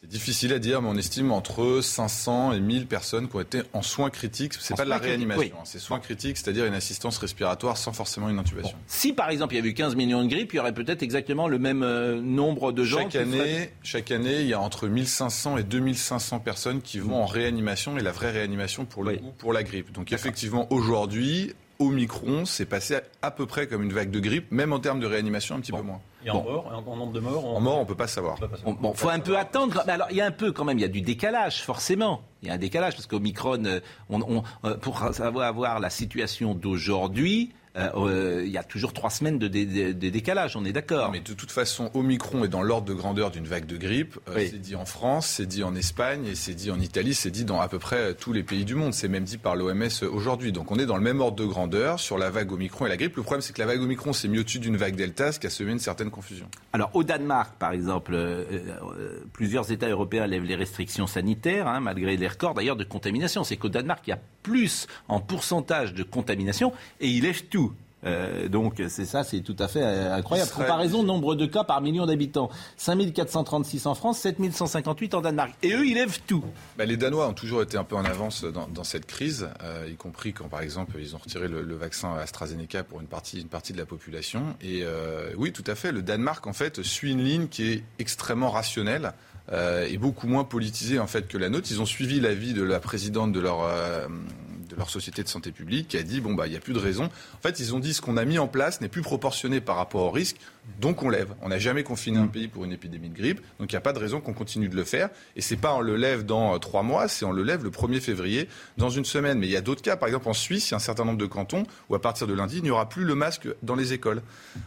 C'est difficile à dire, mais on estime entre 500 et 1000 personnes qui ont été en soins critiques. C'est En pas de la réanimation, oui. hein, c'est soins critiques, c'est-à-dire une assistance respiratoire sans forcément une intubation. Si par exemple il y avait eu 15 millions de grippes, il y aurait peut-être exactement le même euh, nombre de gens. Chaque année, chaque année, il y a entre 1500 et 2500 personnes qui vont en réanimation et la vraie réanimation pour le coup pour la grippe. Donc effectivement, aujourd'hui, Omicron, c'est passé à, à peu près comme une vague de grippe, même en termes de réanimation, un petit peu moins. Et en mort, en, en nombre de morts En mort, on peut pas savoir. Bon, bon, faut un peu attendre. Mais alors, il y a un peu quand même, il y a du décalage, forcément. Il y a un décalage parce qu'Omicron, euh, on, on, euh, pour savoir avoir la situation d'aujourd'hui, euh, euh, il y a toujours trois semaines de, dé- de- de décalage. On est d'accord. Mais de toute façon, Omicron est dans l'ordre de grandeur d'une vague de grippe. Euh, Oui. C'est dit en France, c'est dit en Espagne et c'est dit en Italie, c'est dit dans à peu près tous les pays du monde. C'est même dit par l'OMS aujourd'hui. Donc on est dans le même ordre de grandeur sur la vague Omicron et la grippe. Le problème, c'est que la vague Omicron, c'est mieux au-dessus d'une vague Delta, ce qui a semé une certaine confusion. Alors au Danemark, par exemple, euh, euh, plusieurs États européens lèvent les restrictions sanitaires, hein, malgré les records d'ailleurs de contamination. C'est qu'au Danemark, il y a plus en pourcentage de contamination et ils lèvent tout. Euh, donc c'est ça, c'est tout à fait euh, incroyable. Israël- Comparaison nombre de cas par million d'habitants. 5436 en France, 7158 en Danemark. Et eux, ils lèvent tout. Bah, les Danois ont toujours été un peu en avance dans, dans cette crise, euh, y compris quand, par exemple, ils ont retiré le, le vaccin AstraZeneca pour une partie, une partie de la population. Et euh, oui, tout à fait. Le Danemark, en fait, suit une ligne qui est extrêmement rationnelle euh, et beaucoup moins politisée en fait que la nôtre. Ils ont suivi l'avis de la présidente de leur de leur société de santé publique qui a dit bon bah il n'y a plus de raison. En fait, ils ont dit ce qu'on a mis en place n'est plus proportionné par rapport au risque, donc on lève. On n'a jamais confiné un pays pour une épidémie de grippe, donc il n'y a pas de raison qu'on continue de le faire. Et c'est pas on le lève dans euh, trois mois, c'est on le lève le 1er février dans une semaine. Mais il y a d'autres cas, par exemple en Suisse, il y a un certain nombre de cantons où à partir de lundi il n'y aura plus le masque dans les écoles.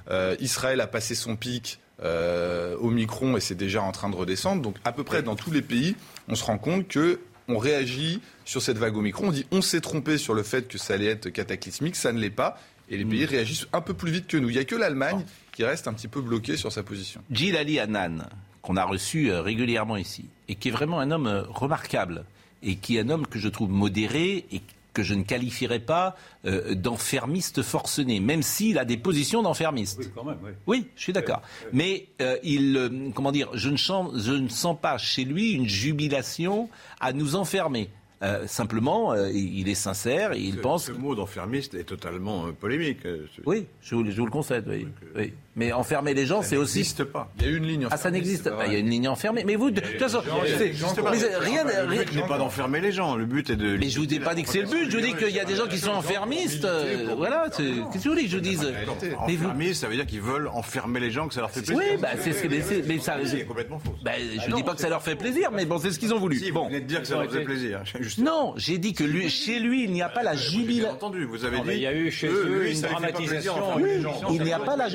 Euh, Israël a passé son pic. Euh, Omicron et c'est déjà en train de redescendre. Donc à peu près dans tous les pays, on se rend compte que on réagit sur cette vague Omicron. On dit on s'est trompé sur le fait que ça allait être cataclysmique, ça ne l'est pas. Et les pays réagissent un peu plus vite que nous. Il n'y a que l'Allemagne qui reste un petit peu bloquée sur sa position. Gilles Ali Hanan, qu'on a reçu euh, régulièrement ici, et qui est vraiment un homme euh, remarquable, et qui est un homme que je trouve modéré et que je ne qualifierais pas euh, d'enfermiste forcené, même s'il a des positions d'enfermiste. Oui, quand même, oui. Oui, je suis d'accord. Mais euh, il, euh, comment dire, je ne, sens, je ne sens pas chez lui une jubilation à nous enfermer. Euh, simplement, euh, il est sincère et il Ce- pense. Ce mot d'enfermiste est totalement euh, polémique. Oui, je vous, je vous le concède. Oui. oui. Mais enfermer les gens, c'est aussi. n'existe pas. Il y a une ligne Ah, ça enfermée, n'existe pas pas. Il y a une ligne enfermée. Mais vous, de toute façon, rien, Le but n'est pas d'enfermer les gens, le but est de. Mais je vous ai pas dit que c'est le but. Je vous dis qu'il y a des gens qui sont enfermistes. euh, Voilà. c'est- Qu'est-ce que vous voulez que je vous dise Enfermer, ça veut dire qu'ils veulent enfermer les gens, que ça leur fait plaisir. Oui, bah, c'est ce que mais c'est- mais ça. C'est complètement faux. Bah, je dis pas que ça leur fait plaisir, mais bon, c'est ce qu'ils ont voulu. Si, Bon. vous venez de dire que ça leur fait plaisir. Non, j'ai dit que lui, chez lui, il n'y a pas la jubilation. entendu, vous avez dit. il y a eu chez eux, une ça dramatisation. Il n'y a pas la.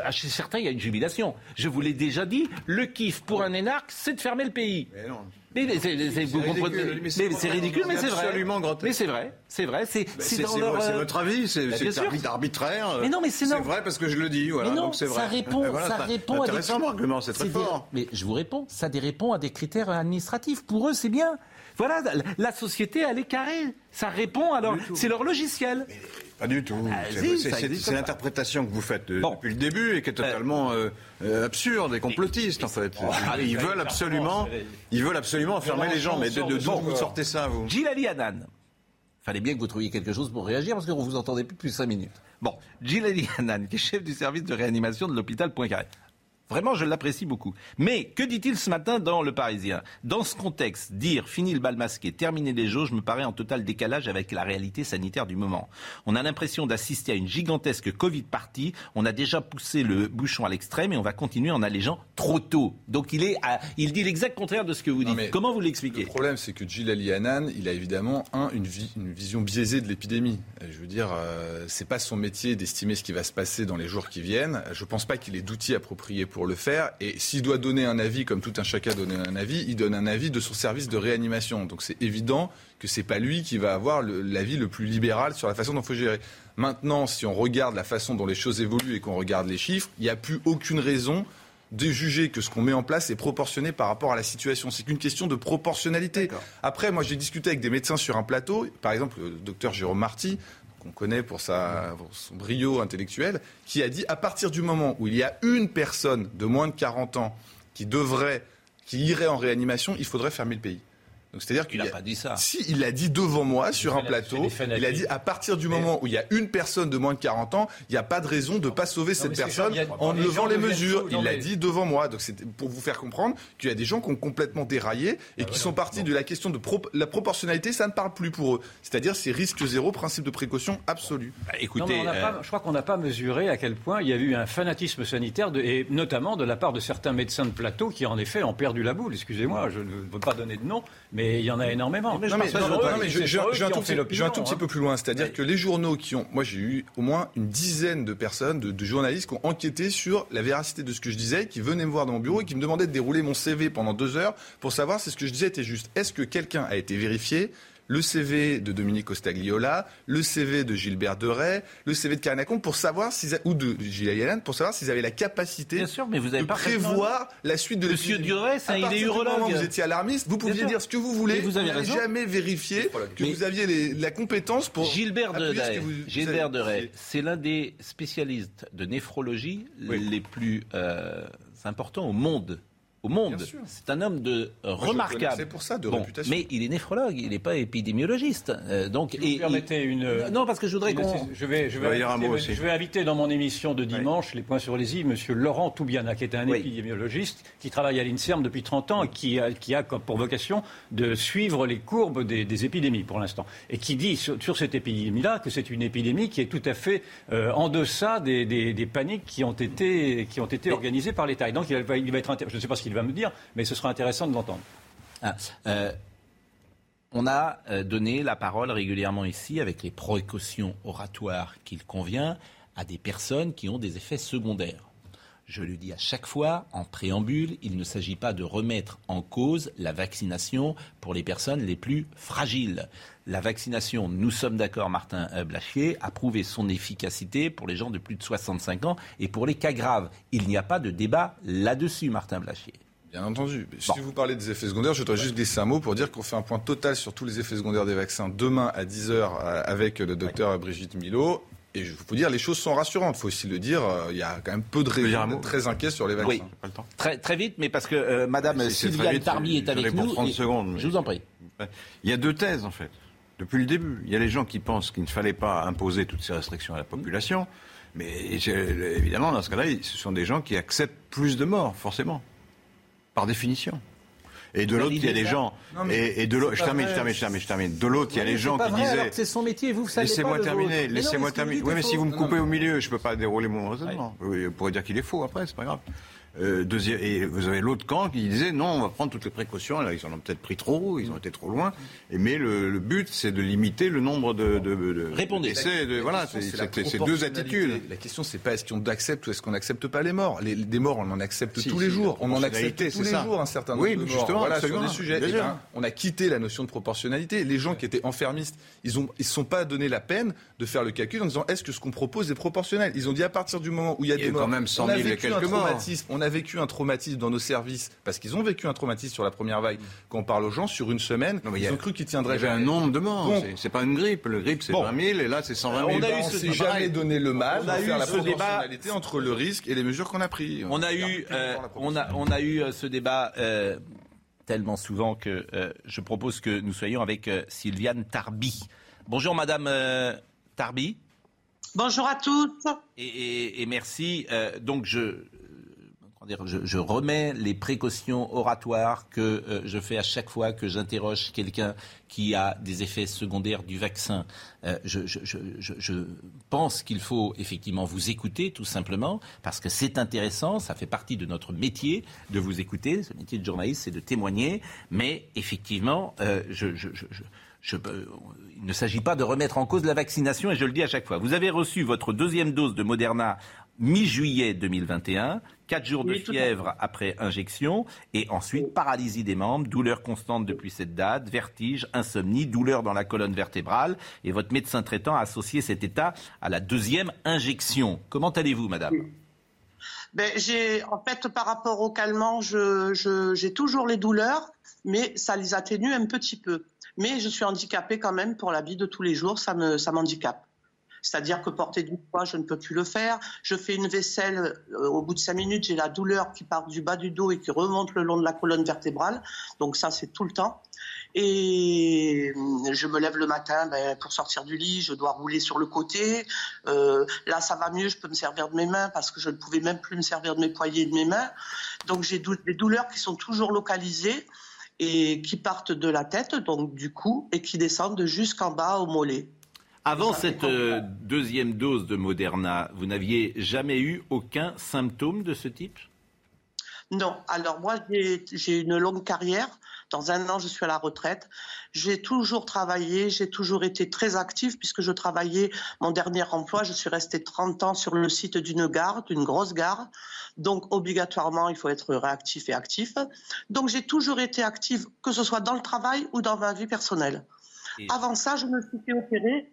Je- ah, chez certains, il y a une jubilation. Je vous l'ai déjà dit. Le kiff pour un énarque, c'est de fermer le pays. Mais non. Mais c'est- c'est- ridicule, mais c'est c'est c'est vrai. absolument. Mais c'est vrai, c'est vrai. C'est Bah, c'est C'est c'est c'est euh, votre avis, c'est bah, c'est arbitraire. Mais non, mais c'est C'est vrai parce que je le dis, voilà. mais non, donc c'est vrai. ça répond, voilà, ça répond à des intéressant mon argument, c'est très des- fort. Mais je vous réponds, ça des répond à des critères administratifs. Pour eux, c'est bien. Voilà, la, la société, elle est carrée. Ça répond à leur, c'est leur logiciel. Pas du tout. Ah, C'est- l'interprétation que vous faites euh, Bon. depuis le début et qui est totalement euh, euh, absurde et complotiste en fait. Ils veulent absolument, ils veulent absolument enfermer les gens. Mais de de- d'où vous sortez ça, vous? Gilali Hanan. Fallait bien que vous trouviez quelque chose pour réagir parce qu'on vous entendait plus depuis 5 minutes. Bon, Gilali Hanan, qui est chef du service de réanimation de l'hôpital Poincaré. Vraiment, je l'apprécie beaucoup. Mais que dit-il ce matin dans Le Parisien? Dans ce contexte, dire fini le bal masqué, terminer les jauges me paraît en total décalage avec la réalité sanitaire du moment. On a l'impression d'assister à une gigantesque Covid party. On a déjà poussé le bouchon à l'extrême et on va continuer en allégeant trop tôt. Donc il est, à- il dit l'exact contraire de ce que vous dites. Comment vous l'expliquez? Le problème, c'est que Gilali Hanan, il a évidemment un, une, vi- une vision biaisée de l'épidémie. Je veux dire, euh, c'est pas son métier d'estimer ce qui va se passer dans les jours qui viennent. Je pense pas qu'il ait d'outils appropriés pour le faire. Et s'il doit donner un avis, comme tout un chacun donne un avis, il donne un avis de son service de réanimation. Donc c'est évident que c'est pas lui qui va avoir le- l'avis le plus libéral sur la façon dont il faut gérer. Maintenant, si on regarde la façon dont les choses évoluent et qu'on regarde les chiffres, il n'y a plus aucune raison de juger que ce qu'on met en place est proportionné par rapport à la situation. C'est qu'une question de proportionnalité. Après, moi, j'ai discuté avec des médecins sur un plateau, par exemple le docteur Jérôme Marty, qu'on connaît pour, sa, son brio intellectuel, qui a dit à partir du moment où il y a une personne de moins de 40 ans qui devrait, qui irait en réanimation, il faudrait fermer le pays. Donc c'est-à-dire qu'il n'a pas dit ça. Si, il l'a dit devant moi sur un plateau. Il a dit à partir du moment où il y a une personne de moins de 40 ans, il n'y a pas de raison de ne pas sauver cette personne en les levant les mesures. Il l'a mais- dit devant moi. Donc c'est pour vous faire comprendre qu'il y a des gens qui ont complètement déraillé et qui sont partis de la question de pro- la proportionnalité. Ça ne parle plus pour eux. C'est-à-dire c'est risque zéro, principe de précaution absolu. Bah, Écoutez, on euh, pas- je crois qu'on n'a pas mesuré à quel point il y a eu un fanatisme sanitaire, de- et notamment de la part de certains médecins de plateau qui, en effet, ont perdu la boule. Excusez-moi, je ne veux pas donner de nom, mais il y en a énormément. Non, mais, C'est non, mais je, je- je vais un tout petit- je vais un tout l'opinion, petit hein. peu plus loin. C'est-à-dire que les journaux qui ont. Moi, j'ai eu au moins une dizaine de personnes, de, de journalistes qui ont enquêté sur la véracité de ce que je disais, qui venaient me voir dans mon bureau et qui me demandaient de dérouler mon CV pendant deux heures pour savoir si ce que je disais était juste. Est-ce que quelqu'un a été vérifié? Le CV de Dominique Ostagliola, le CV de Gilbert Deray, le CV de Karine Lacombe, pour savoir s'ils ou de Gilles Yann, pour savoir s'ils avaient la capacité Bien sûr, mais vous avez de prévoir la suite de Monsieur. Duret, c'est un- il est urologue. vous étiez alarmiste, vous pouviez dire ce que vous voulez. Mais vous avez n'avez jamais vérifié que Mais- vous aviez les- la compétence pour Gilbert Deray, vous- Gilbert Deray, c'est l'un des spécialistes de néphrologie les plus euh, importants au monde. Au monde. C'est un homme de le remarquable. connaissais pour ça, de réputation. Mais il est néphrologue, il n'est pas épidémiologiste. Euh, donc, Si vous me permettez une. Non, parce que je voudrais une- qu'on. Je vais, je, un inviter, mot aussi. je vais inviter dans mon émission de dimanche, Les Points sur les i, Monsieur Laurent Toubiana, qui est un Oui. épidémiologiste qui travaille à l'INSERM depuis 30 ans et qui a, qui a comme pour vocation de suivre les courbes des, des épidémies pour l'instant. Et qui dit sur, sur cette épidémie-là que c'est une épidémie qui est tout à fait euh, en deçà des, des- des paniques qui ont été, qui ont été organisées par l'État. Et donc il va, il va être je ne sais pas ce qu'il va me dire, mais ce sera intéressant de l'entendre. Ah, euh, on a euh, donné la parole régulièrement ici, avec les précautions oratoires qu'il convient, à des personnes qui ont des effets secondaires. Je le dis à chaque fois, en préambule, il ne s'agit pas de remettre en cause la vaccination pour les personnes les plus fragiles. La vaccination, nous sommes d'accord, Martin euh, Blachier, a prouvé son efficacité pour les gens de plus de 65 ans et pour les cas graves. Il n'y a pas de débat là-dessus, Martin Blachier. Bien entendu. Si vous parlez des effets secondaires, je dois juste glisser un mot pour dire qu'on fait un point total sur tous les effets secondaires des vaccins demain à 10h avec le docteur Brigitte Milo. Et je peux dire, les choses sont rassurantes. Il faut aussi le dire, euh, il y a quand même peu de raisons très inquiets sur les vaccins. Oui. Pas le temps. Très, très vite, mais parce que euh, Madame Sylviane Tarby est avec nous. 30 et- secondes, mais- Je vous en prie. Il y a deux thèses, en fait. Depuis le début, il y a les gens qui pensent qu'il ne fallait pas imposer toutes ces restrictions à la population. Mais évidemment, dans ce cas-là, ce sont des gens qui acceptent plus de morts, forcément, par définition. Et de l'autre, il y a des gens. Et, et de l'autre, je termine, je termine, je termine, je termine. De l'autre, il y a les gens qui disaient. c'est son métier, vous, vous savez Laissez-moi terminer, laissez-moi vous terminer. Oui, mais si vous me coupez au milieu, je ne peux pas dérouler mon raisonnement. On pourrait dire qu'il est faux après, c'est pas grave. Euh, deuxième, et vous avez l'autre camp qui disait non, on va prendre toutes les précautions. Là, ils en ont peut-être pris trop, ils ont été trop loin. Et mais le, le but, c'est de limiter le nombre de, de, de Répondez. De, voilà, c'est deux attitudes. La question, c'est pas est-ce qu'on accepte ou est-ce qu'on n'accepte pas les morts. Les, des morts, on en accepte Si, tous si, les jours. On en accepte tous les ça. jours un certain nombre Oui, de morts. justement, voilà, sur des sujets. Eh ben, on a quitté la notion de proportionnalité. Les gens qui étaient enfermistes, ils ont, ils se sont pas donné la peine de faire le calcul en disant est-ce que ce qu'on propose est proportionnel? Ils ont dit à partir du moment où il y a Il y a des quand morts, même 100 on a 000 et un quelques morts. On a vécu un traumatisme dans nos services parce qu'ils ont vécu un traumatisme sur la première vague. Quand on parle aux gens sur une semaine, mais il y ils a- ont cru qu'ils Il y tiendraient avait un nombre de morts. Donc, C'est- pas une grippe. Le grippe, c'est Bon. 20 000 et là, c'est 120 000. on a eu Bon, ce c'est jamais donné le mal On de a faire eu la ce débat- proportionnalité entre le risque et les mesures qu'on a prises. On a eu, euh, on a, on a eu euh, ce débat euh, tellement souvent que euh, je propose que nous soyons avec Sylviane Tarby. Bonjour Madame euh, Tarby. Bonjour à toutes. Et, et- et merci. Euh, donc je, je, remets les précautions oratoires que euh, je fais à chaque fois que j'interroge quelqu'un qui a des effets secondaires du vaccin. Euh, je, pense qu'il faut effectivement vous écouter tout simplement parce que c'est intéressant, ça fait partie de notre métier de vous écouter. Ce métier de journaliste, c'est de témoigner. Mais effectivement, euh, il ne s'agit pas de remettre en cause la vaccination et je le dis à chaque fois. Vous avez reçu votre deuxième dose de Moderna mi-juillet 2021, quatre jours de Oui, fièvre après injection et ensuite paralysie des membres, douleur constante depuis cette date, vertige, insomnie, douleur dans la colonne vertébrale et votre médecin traitant a associé cet état à la deuxième injection. Comment allez-vous, madame? Ben, j'ai, en fait, par rapport au calmant, je, je- j'ai toujours les douleurs, mais ça les atténue un petit peu. Mais je suis handicapée quand même pour la vie de tous les jours, ça me, ça m'handicape. C'est-à-dire que porter du poids, je ne peux plus le faire. Je fais une vaisselle, euh, au bout de cinq minutes, j'ai la douleur qui part du bas du dos et qui remonte le long de la colonne vertébrale. Donc ça, c'est tout le temps. Et euh, je me lève le matin ben, pour sortir du lit, je dois rouler sur le côté. Euh, là, ça va mieux, je peux me servir de mes mains parce que je ne pouvais même plus me servir de mes poignets et de mes mains. Donc j'ai des douleurs qui sont toujours localisées et qui partent de la tête, donc du cou, et qui descendent jusqu'en bas au mollet. Avant cette euh, deuxième dose de Moderna, vous n'aviez jamais eu aucun symptôme de ce type? Non, alors moi j'ai j'ai une longue carrière. Dans un an, je suis à la retraite. J'ai toujours travaillé, j'ai toujours été très active puisque je travaillais mon dernier emploi. Je suis restée 30 ans sur le site d'une gare, d'une grosse gare. Donc obligatoirement, il faut être réactif et actif. Donc j'ai toujours été active, que ce soit dans le travail ou dans ma vie personnelle. Avant ça, je me suis fait opérer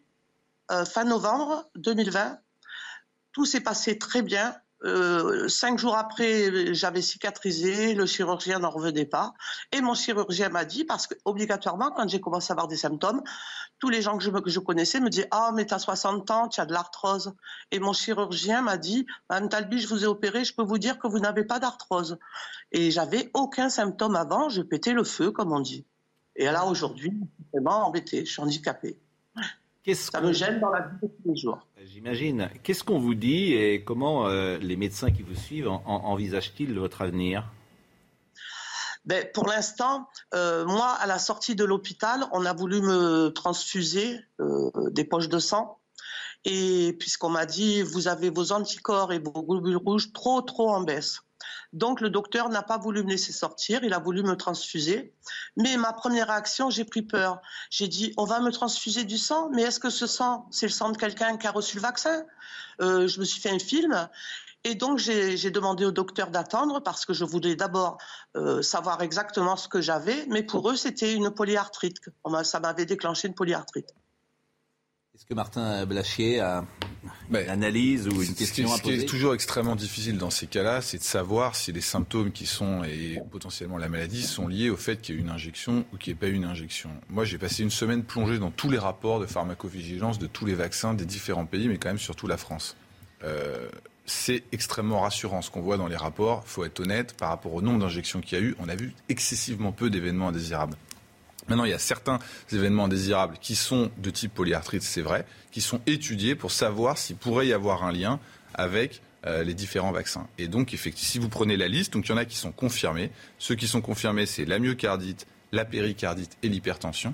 euh, fin novembre 2020. Tout s'est passé très bien. Euh, cinq jours après, j'avais cicatrisé, le chirurgien n'en revenait pas. Et mon chirurgien m'a dit, parce que obligatoirement, quand j'ai commencé à avoir des symptômes, tous les gens que je, que je connaissais me disaient Ah, mais t'as 60 ans, tu as de l'arthrose. Et mon chirurgien m'a dit Madame Talbi, je vous ai opéré, je peux vous dire que vous n'avez pas d'arthrose. Et j'avais aucun symptôme avant, je pétais le feu, comme on dit. Et là, aujourd'hui, je suis vraiment embêtée, je suis handicapée. Ça me gêne dans la vie de tous les jours. J'imagine. Qu'est-ce qu'on vous dit et comment euh, les médecins qui vous suivent en- en- envisagent-ils votre avenir? Ben, pour l'instant, euh, moi, à la sortie de l'hôpital, on a voulu me transfuser euh, des poches de sang. Et puisqu'on m'a dit, vous avez vos anticorps et vos globules rouges trop, trop en baisse. Donc le docteur n'a pas voulu me laisser sortir, il a voulu me transfuser. Mais ma première réaction, j'ai pris peur. J'ai dit, on va me transfuser du sang, mais est-ce que ce sang, c'est le sang de quelqu'un qui a reçu le vaccin? Euh, Je me suis fait un film. Et donc j'ai demandé au docteur d'attendre parce que je voulais d'abord euh, savoir exactement ce que j'avais, mais pour eux c'était une polyarthrite. Ça m'avait déclenché une polyarthrite. Est-ce que Martin Blachier a une analyse ou une question à ce qui est poser toujours extrêmement difficile dans ces cas-là, c'est de savoir si les symptômes qui sont, et potentiellement la maladie, sont liés au fait qu'il y ait une injection ou qu'il n'y ait pas eu une injection. Moi, j'ai passé une semaine plongée dans tous les rapports de pharmacovigilance de tous les vaccins des différents pays, mais quand même surtout la France. Euh, c'est extrêmement rassurant ce qu'on voit dans les rapports. Il faut être honnête, par rapport au nombre d'injections qu'il y a eu, on a vu excessivement peu d'événements indésirables. Maintenant, il y a certains événements indésirables qui sont de type polyarthrite, c'est vrai, qui sont étudiés pour savoir s'il pourrait y avoir un lien avec euh, les différents vaccins. Et donc, effectivement, si vous prenez la liste, donc il y en a qui sont confirmés. Ceux qui sont confirmés, c'est la myocardite, la péricardite et l'hypertension.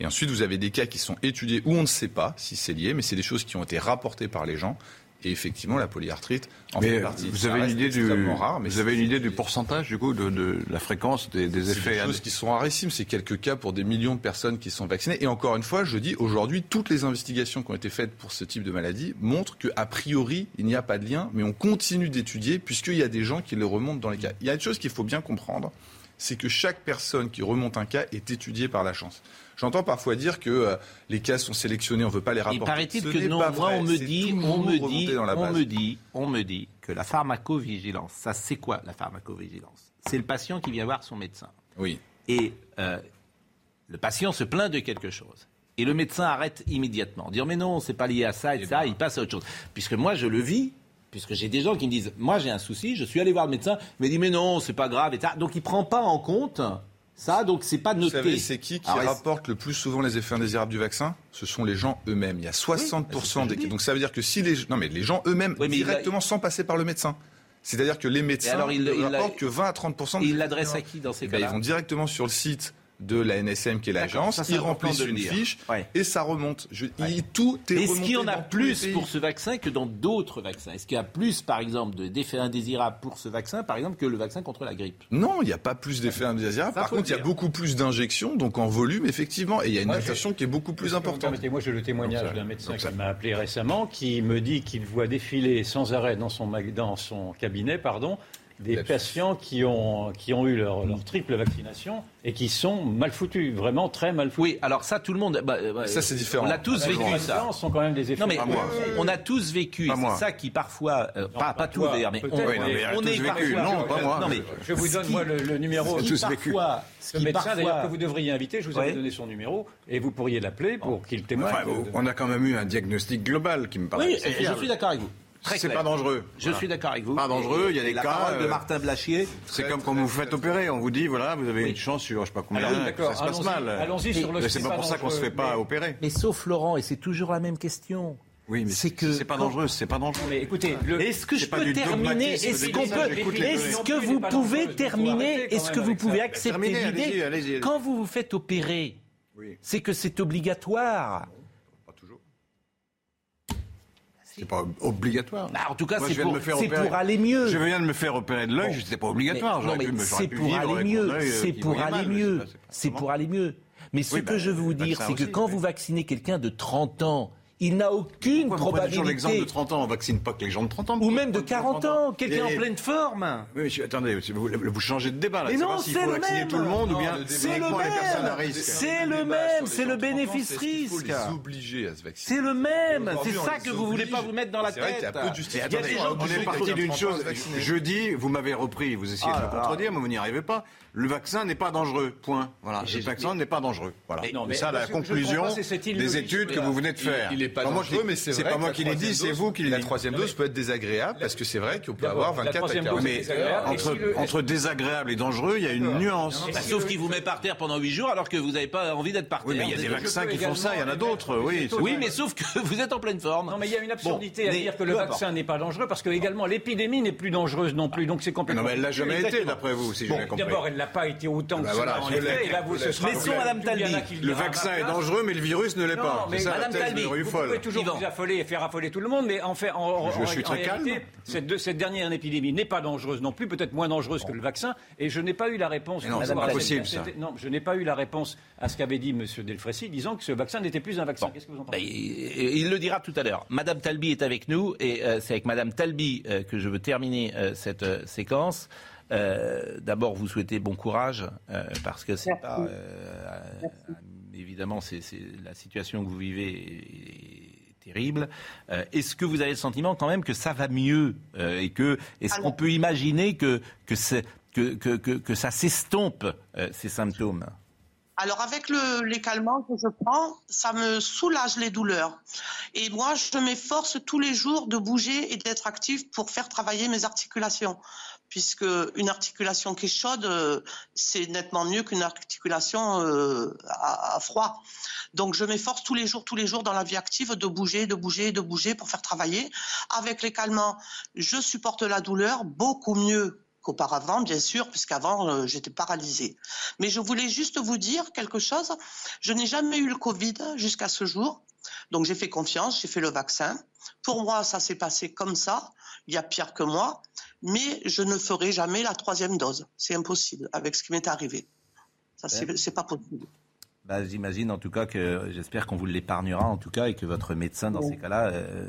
Et ensuite, vous avez des cas qui sont étudiés où on ne sait pas si c'est lié, mais c'est des choses qui ont été rapportées par les gens. Et effectivement, la polyarthrite en mais fait partie. Vous avez, une idée du, rare, mais vous avez une idée du pourcentage, du coup, de, la fréquence des, des effets des choses qui sont rarissimes. C'est quelques cas pour des millions de personnes qui sont vaccinées. Et encore une fois, je dis, aujourd'hui, toutes les investigations qui ont été faites pour ce type de maladie montrent qu'a priori, il n'y a pas de lien, mais on continue d'étudier puisqu'il y a des gens qui le remontent dans les cas. Il y a une chose qu'il faut bien comprendre, c'est que chaque personne qui remonte un cas est étudiée par la chance. J'entends parfois dire que euh, les cas sont sélectionnés, on ne veut pas les rapporter. Il paraît-il que non. Moi, on me dit, on me dit, on me dit, on me dit que la pharmacovigilance, ça c'est quoi la pharmacovigilance? C'est le patient qui vient voir son médecin. Oui. Et euh, le patient se plaint de quelque chose. Et le médecin arrête immédiatement. Dire mais non, c'est pas lié à ça et, eh ça, ben. il passe à autre chose. Puisque moi je le vis, puisque j'ai des gens qui me disent moi j'ai un souci, je suis allé voir le médecin, il m'a dit mais non, c'est pas grave et ça. Donc il ne prend pas en compte ça, donc, c'est pas noté. c'est qui qui ah rapporte le plus souvent les effets indésirables du vaccin? Ce sont les gens eux-mêmes. Il y a 60% des. Donc, ça veut dire que si les, non, mais les gens eux-mêmes, directement sans passer par le médecin. C'est-à-dire que les médecins alors, il, ne rapportent que 20 à 30 de... Il l'adresse à qui dans ces eh ben, cas-là Ils vont directement sur le site de la NSM qui est l'agence, ils remplissent une fiche et ça remonte. Il, tout est Est-ce qu'il y en a plus pour ce vaccin que dans d'autres vaccins? Est-ce qu'il y a plus, par exemple, d'effets indésirables pour ce vaccin, par exemple, que le vaccin contre la grippe? Non, il n'y a pas plus d'effets indésirables. Par contre, il y a beaucoup plus d'injections, donc en volume, effectivement, et il y a une inflation qui est beaucoup plus importante. Permettez-moi, j'ai le témoignage d'un médecin qui m'a appelé récemment, qui me dit qu'il voit défiler sans arrêt dans son, dans son cabinet, pardon, des patients qui ont, qui ont eu leur, triple vaccination et qui sont mal foutus, vraiment très mal foutus. Oui, alors ça, tout le monde. Bah, bah, ça, c'est différent. On a tous ah, vécu les ça. sont quand même des effets. Non, mais on a tous vécu. C'est ça qui, parfois. Euh, pas, pas, pas tous, d'ailleurs, mais on, oui, tous est vécu. Parfois, non, pas moi. Non, je vous donne, moi, le, le numéro. Qui, tous parfois, ce qui médecin, d'ailleurs, que vous devriez inviter, je vous avais donné son numéro et vous pourriez l'appeler pour qu'il témoigne. On a quand même eu un diagnostic global qui me paraît. Oui, je suis d'accord avec vous. C'est pas dangereux. Je suis d'accord avec vous. Pas dangereux, il y a des la cas. De euh, Martin Blachier. C'est comme quand vous vous faites opérer, on vous dit voilà, vous avez une chance sur je sais pas combien, Alors, ça se passe mal. Allons-y sur le. C'est pas pour ça qu'on se fait pas opérer. Mais sauf Laurent, et c'est toujours la même question. Oui, mais c'est que c'est pas dangereux, c'est pas dangereux. Mais écoutez, est-ce que je peux terminer Est-ce qu'on peut Est-ce que vous pouvez terminer Est-ce que vous pouvez accepter l'idée quand vous vous faites opérer C'est que c'est obligatoire. C'est pas obligatoire. Bah, en tout cas, c'est pour, aller mieux. Je viens de me faire opérer de l'œil, bon. c'était pas obligatoire. c'est pour aller mieux. Euh, c'est pour aller mieux. C'est pour aller mieux. Mais ce bah, que je veux vous dire, c'est que quand vous vaccinez quelqu'un de 30 ans, il n'a aucune Pourquoi probabilité. Vous l'exemple de 30 ans, on vaccine pas que les gens de 30 ans. Ou même de 40 ans, quelqu'un en pleine forme. Oui, mais attendez, vous, changez de débat là. Mais non, c'est le même. tout le monde ou bien c'est le même. C'est le même, c'est le bénéfice risque. obliger à se vacciner. C'est le même, c'est ça que vous voulez pas vous mettre dans la tête. Il y a des gens qui sont partis d'une chose. Je dis, vous m'avez repris, vous essayez ah de me contredire, mais vous n'y arrivez pas le vaccin n'est pas dangereux. Point. Voilà. Le vaccin n'est pas dangereux. Voilà. Non, mais ça, la conclusion des études que vous venez de faire. Il, il est pas, dangereux, mais c'est pas moi qui l'ai dit, c'est vous qui l'ai dit. La troisième dose peut être désagréable parce que c'est vrai qu'on peut avoir 24 à 40. Mais entre désagréable et dangereux, il y a une nuance. Sauf qu'il vous met par terre pendant 8 jours alors que vous n'avez pas envie d'être par terre. Oui, mais il y a des vaccins qui font ça, il y en a d'autres. Oui, oui, mais sauf que vous êtes en pleine forme. Non, mais il y a une absurdité à dire que le vaccin n'est pas dangereux parce que également l'épidémie n'est plus dangereuse non plus. Donc c'est complètement. Non, mais elle l'a jamais été d'après vous, si j'ai bien compris n'a pas été autant que voilà, en effet. Là, vous, ce sera Le vaccin est dangereux, mais le virus ne l'est pas. C'est ça Mme Vous pouvez toujours vous affoler et faire affoler tout le monde, mais en fait, réalité. Cette, dernière épidémie n'est pas dangereuse non plus, peut-être moins dangereuse que le vaccin. Et je n'ai pas eu la réponse. Non, c'est pas possible ça. Non, je n'ai pas eu la réponse à ce qu'avait dit M. Delfrécy, disant que ce vaccin n'était plus un vaccin. ce que vous en ben, pensez Il le dira tout à l'heure. Madame Talbi est avec nous, et euh, c'est avec Madame Talbi euh, que je veux terminer euh, cette séquence. Euh, d'abord, vous souhaitez bon courage, euh, parce que c'est pas. Euh, évidemment, c'est la situation que vous vivez est, terrible. est-ce que vous avez le sentiment quand même que ça va mieux et que est-ce qu'on peut imaginer que que, ça s'estompe ces symptômes? Alors avec les calmants que je prends, ça me soulage les douleurs. Et moi, je m'efforce tous les jours de bouger et d'être active pour faire travailler mes articulations puisque une articulation qui est chaude, euh, c'est nettement mieux qu'une articulation euh, à, froid. Donc je m'efforce tous les jours, tous les jours dans la vie active de bouger, de bouger, de bouger pour faire travailler. Avec les calmants, je supporte la douleur beaucoup mieux qu'auparavant, bien sûr, puisqu'avant, euh, j'étais paralysée. Mais je voulais juste vous dire quelque chose. Je n'ai jamais eu le Covid jusqu'à ce jour. Donc j'ai fait confiance, j'ai fait le vaccin. Pour moi, ça s'est passé comme ça. Il y a pire que moi. Mais je ne ferai jamais la troisième dose. C'est impossible avec ce qui m'est arrivé. Ça, c'est c'est pas possible. Bah, J'imagine en tout cas que j'espère qu'on vous l'épargnera en tout cas et que votre médecin dans ces cas-là euh,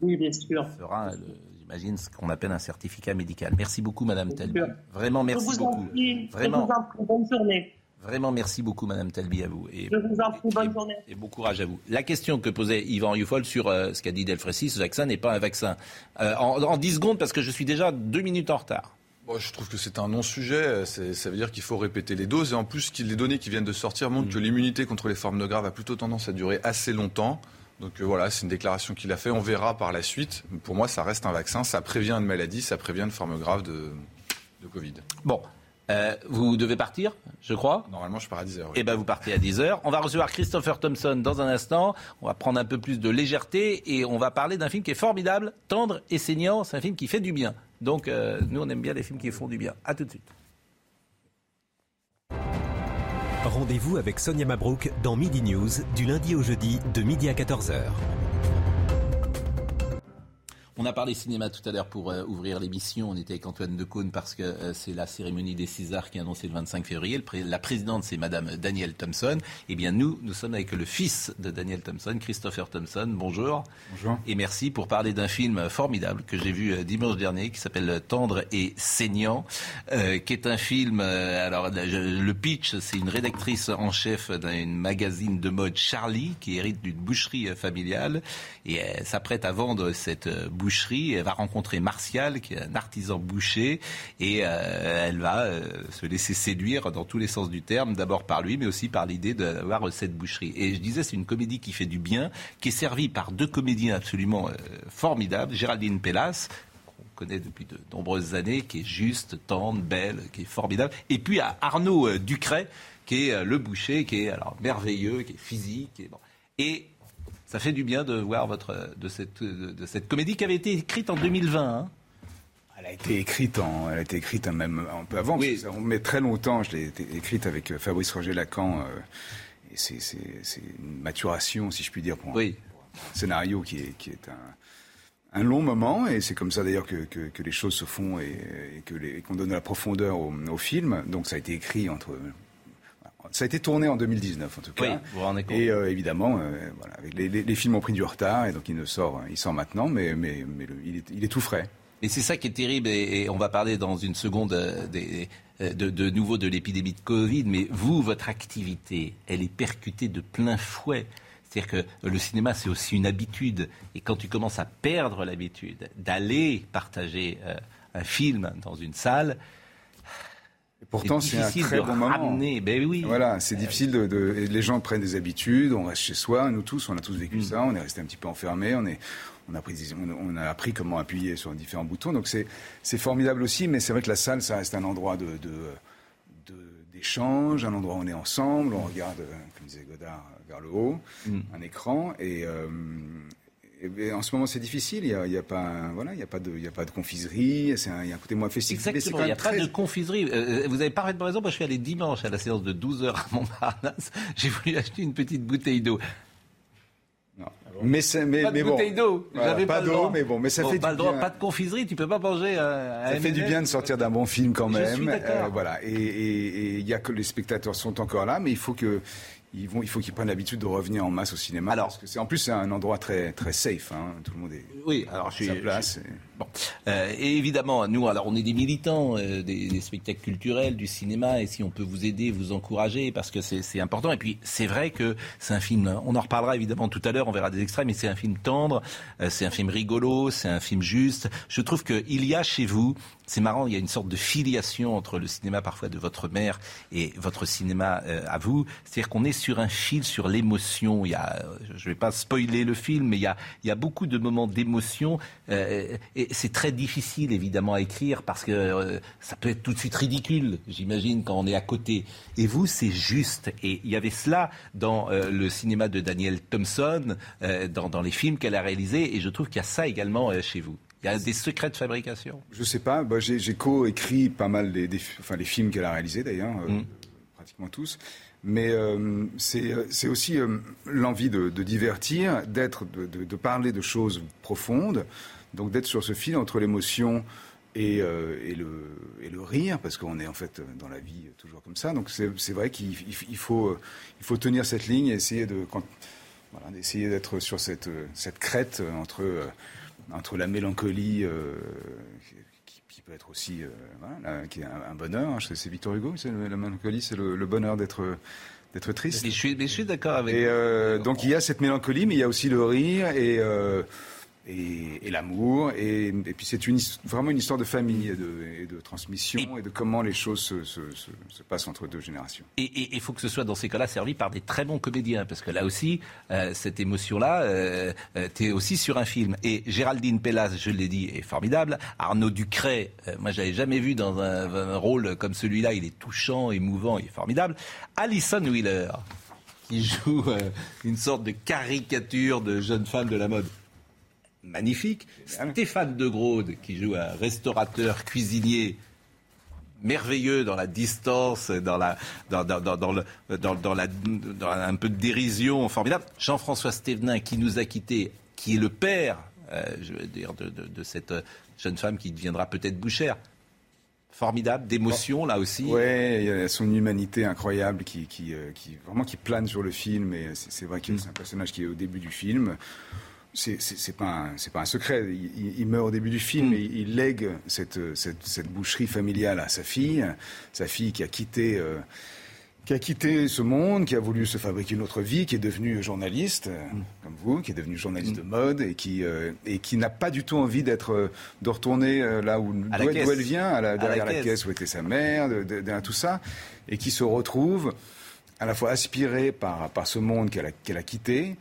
Oui, bien sûr. fera, le- j'imagine, ce qu'on appelle un certificat médical. Merci beaucoup, Madame Telby. Vraiment, je merci en beaucoup. prie. Vraiment. Je vous en prie. Bonne journée. Vraiment, merci beaucoup, Madame Telby, à vous. Et, Je vous en prie. Bonne journée. et bon courage à vous. La question que posait Yvan Rioufol sur euh, ce qu'a dit Delfrécy, ce vaccin n'est pas un vaccin. Euh, en, en 10 secondes, parce que je suis déjà deux minutes en retard. Bon, je trouve que c'est un non-sujet. Ça veut dire qu'il faut répéter les doses. Et en plus, qu'il- les données qui viennent de sortir montrent que l'immunité contre les formes de graves a plutôt tendance à durer assez longtemps. Donc euh, voilà, c'est une déclaration qu'il a fait. On verra par la suite. Pour moi, ça reste un vaccin. Ça prévient une maladie, ça prévient une forme grave de, de Covid. Bon, euh, vous devez partir, je crois. Normalement, je pars à 10h. Eh ben, vous partez à 10h. On va recevoir Christopher Thompson dans un instant. On va prendre un peu plus de légèreté et on va parler d'un film qui est formidable, tendre et saignant. C'est un film qui fait du bien. Donc, euh, nous, on aime bien les films qui font du bien. À tout de suite. Rendez-vous avec Sonia Mabrouk dans Midi News du lundi au jeudi de midi à 14h. On a parlé cinéma tout à l'heure pour euh, ouvrir l'émission. On était avec Antoine Decaune parce que euh, c'est la cérémonie des Césars qui est annoncée le 25 février. Le pré- la présidente, c'est Madame Danielle Thompson. Eh bien, nous, nous sommes avec le fils de Daniel Thompson, Christopher Thompson. Bonjour. Bonjour. Et merci pour parler d'un film formidable que j'ai vu euh, dimanche dernier qui s'appelle Tendre et saignant, qui est un film. alors, le pitch, c'est une rédactrice en chef d'un magazine de mode Charlie qui hérite d'une boucherie familiale et s'apprête à vendre cette euh, boucherie. Elle va rencontrer Martial, qui est un artisan boucher, et euh, elle va euh, se laisser séduire dans tous les sens du terme, d'abord par lui, mais aussi par l'idée d'avoir cette boucherie. Et je disais, c'est une comédie qui fait du bien, qui est servie par deux comédiens absolument euh, formidables, Géraldine Pellas, connaît depuis de nombreuses années, qui est juste, tendre, belle, qui est formidable, et puis Arnaud Ducret, qui est le boucher, qui est alors merveilleux, qui est physique, et bon. Et ça fait du bien de voir votre de cette de, de cette comédie qui avait été écrite en 2020. hein. Elle a été écrite, en, elle a été écrite même un peu avant. ça- on met très longtemps. Je l'ai écrite avec euh, Fabrice Roger Lacan. euh, et c'est, c'est- c'est une maturation, si je puis dire, pour un, pour un scénario qui est, qui est un, un long moment. Et c'est comme ça d'ailleurs que, que- que les choses se font et, et qu'on donne de la profondeur au, au film. Donc ça a été écrit entre. Ça a été tourné en 2019 en tout cas. Oui, vous vous rendez compte. Et euh, évidemment, euh, voilà, les, les- les films ont pris du retard et donc il ne sort, il sort maintenant, mais, mais, mais le- il, est, il est tout frais. Et c'est ça qui est terrible, et, et on va parler dans une seconde euh, des, euh, de, de nouveau de l'épidémie de Covid, mais vous, votre activité, elle est percutée de plein fouet. C'est-à-dire que le cinéma, c'est aussi une habitude. Et quand tu commences à perdre l'habitude d'aller partager euh, un film dans une salle, Pourtant, c'est un très de bon moment. ramener. Ben oui. Voilà, c'est difficile de, Les gens prennent des habitudes, on reste chez soi, nous tous, on a tous Mm. vécu ça, on est resté un petit peu enfermés, on, est, on, a, pris, des- on, on a appris comment appuyer sur différents boutons. Donc c'est formidable aussi, mais c'est vrai que la salle, ça reste un endroit de. d'échange, un endroit où on est ensemble, on regarde, euh, comme disait Godard, vers le haut, Mm. un écran, et, euh, et- et en ce moment c'est difficile, il n'y a, il y a pas, voilà, il y a, pas de- il y a pas de confiserie, c'est un- il y a un côté moins festif. mais Exactement, il n'y a même pas très- de confiserie. Euh, vous avez parfaitement raison, moi je suis allé dimanche à la séance de 12h à Montparnasse. J'ai voulu acheter une petite bouteille d'eau. Mais, c'est- mais, pas de mais bon. bouteille d'eau. Voilà, pas le d'eau, mais bon, mais ça Bon, fait pas du le droit, bien. Pas de confiserie, tu peux pas manger euh, à Ça fait du bien de sortir d'un bon film quand Je même. suis d'accord. Euh, voilà. Et il y a que les spectateurs sont encore là, mais il faut que ils vont, il faut qu'ils prennent l'habitude de revenir en masse au cinéma. parce que c'est en plus c'est un endroit très très safe. hein. Tout le monde est. Oui, alors je suis. sa place. Bon. Euh, et évidemment, nous, alors on est des militants euh, des, des spectacles culturels, du cinéma, et si on peut vous aider, vous encourager, parce que c'est c'est important. Et puis, c'est vrai que c'est un film, on en reparlera évidemment tout à l'heure, on verra des extraits, mais c'est un film tendre, euh, c'est un film rigolo, c'est un film juste. Je trouve qu'il y a chez vous, c'est marrant, il y a une sorte de filiation entre le cinéma parfois de votre mère et votre cinéma euh, à vous. C'est-à-dire qu'on est sur un fil, sur l'émotion. Il y a, je ne vais pas spoiler le film, mais il y a, il y a beaucoup de moments d'émotion. Euh, et c'est très difficile, évidemment, à écrire parce que euh, ça peut être tout de suite ridicule, j'imagine, quand on est à côté. Et vous, c'est juste. Et il y avait cela dans euh, le cinéma de Daniel Thompson, dans, dans les films qu'elle a réalisés. Et je trouve qu'il y a ça également chez vous. Il y a des secrets de fabrication Je ne sais pas. Bah, j'ai co-écrit pas mal des, enfin, les films qu'elle a réalisés, d'ailleurs, mm. pratiquement tous. Mais euh, c'est aussi euh, l'envie de, divertir, d'être, de, parler de choses profondes, donc d'être sur ce fil entre l'émotion et, euh, et, le, et, le, rire, parce qu'on est en fait dans la vie toujours comme ça. Donc c'est vrai qu'il faut, il faut tenir cette ligne et essayer de, voilà, d'essayer d'être sur cette, cette crête entre, entre la mélancolie qui, peut être aussi voilà, qui est un, bonheur. Hein. C'est Victor Hugo, c'est la mélancolie, c'est le, bonheur d'être d'être triste. Mais je suis, mais je suis d'accord avec. Et euh, donc il y a cette mélancolie, mais il y a aussi le rire et euh, et, l'amour. Et, puis c'est une, vraiment une histoire de famille et de, de transmission et, de comment les choses se, se, se, passent entre deux générations. Et il faut que ce soit dans ces cas-là servi par des très bons comédiens, parce que là aussi, euh, cette émotion-là, euh, euh tu es aussi sur un film. Et Géraldine Pellas, je l'ai dit, est formidable. Arnaud Ducret, euh, moi j'avais jamais vu dans un, un rôle comme celui-là, il est touchant, émouvant, il est formidable. Alison Wheeler, qui joue une sorte de caricature de jeune femme de la mode magnifique. Stéphane de Graude, qui joue un restaurateur, cuisinier merveilleux dans la distance, dans la, dans, dans, le, dans, la, dans un peu de dérision formidable. Jean-François Stévenin, qui nous a quittés, qui est le père, euh, je veux dire, de, de, cette jeune femme qui deviendra peut-être bouchère. Formidable, d'émotion là aussi. Oui, il y a son humanité incroyable qui, qui, euh, qui, vraiment qui plane sur le film. Et c'est vrai qu'il c'est un personnage qui est au début du film c'est pas c'est pas un secret. Il, meurt au début du film mm. et il lègue cette, cette, boucherie familiale à sa fille, sa fille qui a quitté. Euh, qui a quitté ce monde, qui a voulu se fabriquer une autre vie, qui est devenue journaliste, euh, mm. comme vous, qui est devenue journaliste mm. de mode et qui, euh, et qui n'a pas du tout envie d'être, de retourner là où, d'où, elle vient, à la, derrière la, caisse. où était sa mère, derrière tout ça, et qui se retrouve à la fois aspirée par, par ce monde qu'elle a, qu'elle a quitté,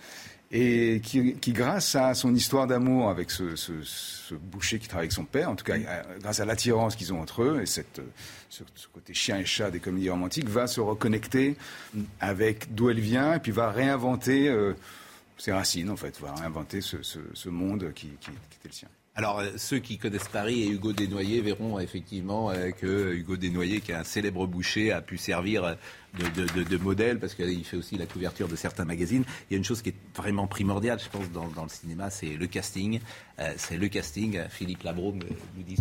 et qui, grâce à son histoire d'amour avec ce, boucher qui travaille avec son père, en tout cas grâce à l'attirance qu'ils ont entre eux et cette, ce, côté chien et chat des comédies romantiques, va se reconnecter avec d'où elle vient et puis va réinventer euh, ses racines en fait, va réinventer ce, monde qui, qui était le sien. Alors, euh, ceux qui connaissent Paris et Hugo Desnoyers verront effectivement euh, que Hugo Desnoyers, qui est un célèbre boucher, a pu servir de, modèle, parce qu'il fait aussi la couverture de certains magazines. Il y a une chose qui est vraiment primordiale, je pense, dans, le cinéma, c'est le casting. Euh, c'est le casting. Philippe Labro nous dit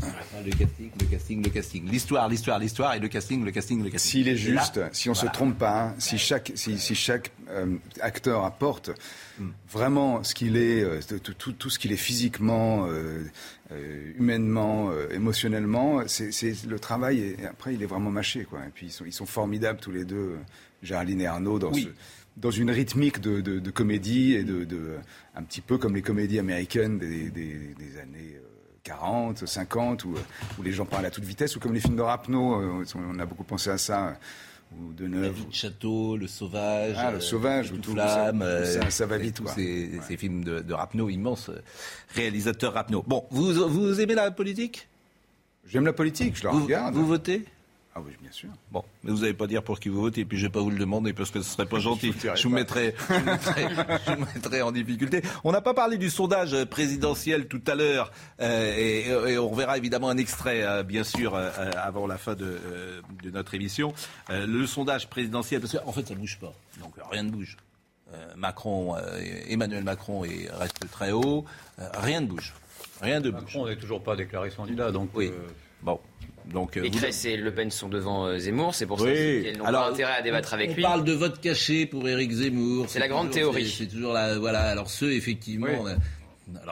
le casting, le casting, le casting. L'histoire, l'histoire, l'histoire, et le casting, le casting, le casting. S'il est juste, si on ne se trompe pas, hein, si chaque, si, chaque euh, acteur apporte hmm. vraiment ce qu'il est, euh, tout, tout, ce qu'il est physiquement, humainement, émotionnellement, c'est le travail. Et après, il est vraiment mâché, quoi. Et puis ils sont, ils sont formidables tous les deux. Géraldine et Arnaud, dans, dans une rythmique de, comédie et de, un petit peu comme les comédies américaines des, années 40, euh, 50, où, où, les gens parlent à toute vitesse, ou comme les films de Rapneau, euh, on a beaucoup pensé à ça. Ou de. La vie de château, le sauvage, ah, le sauvage, ou tout flamme, ça, ça, va vite. Tous ces, ces, films de, de Rapneau, immense réalisateur Rapneau. Bon, vous, vous aimez la politique? J'aime la politique, je la regarde. Vous votez? Ah oui, bien sûr. Bon, mais vous n'allez pas dire pour qui vous votez, et puis je ne vais pas vous le demander parce que ce serait pas gentil. je, vous mettrai, je, vous mettrai, en difficulté. On n'a pas parlé du sondage présidentiel tout à l'heure, euh, et, on verra évidemment un extrait, euh, bien sûr, euh, avant la fin de, de notre émission. le sondage présidentiel, parce qu'en fait, ça ne bouge pas, donc rien ne bouge. Macron, Emmanuel Macron est, reste très haut, rien ne bouge. Rien de bouge. Macron n'est toujours pas déclaré candidat, donc. Oui. Bon. Donc, et Cress et Le Pen sont devant euh, Zemmour, c'est pour ça qu'elles n'ont pas intérêt à débattre avec lui. On parle de vote caché pour Éric Zemmour. C'est la grande théorie. C'est toujours la, voilà. Alors ceux effectivement.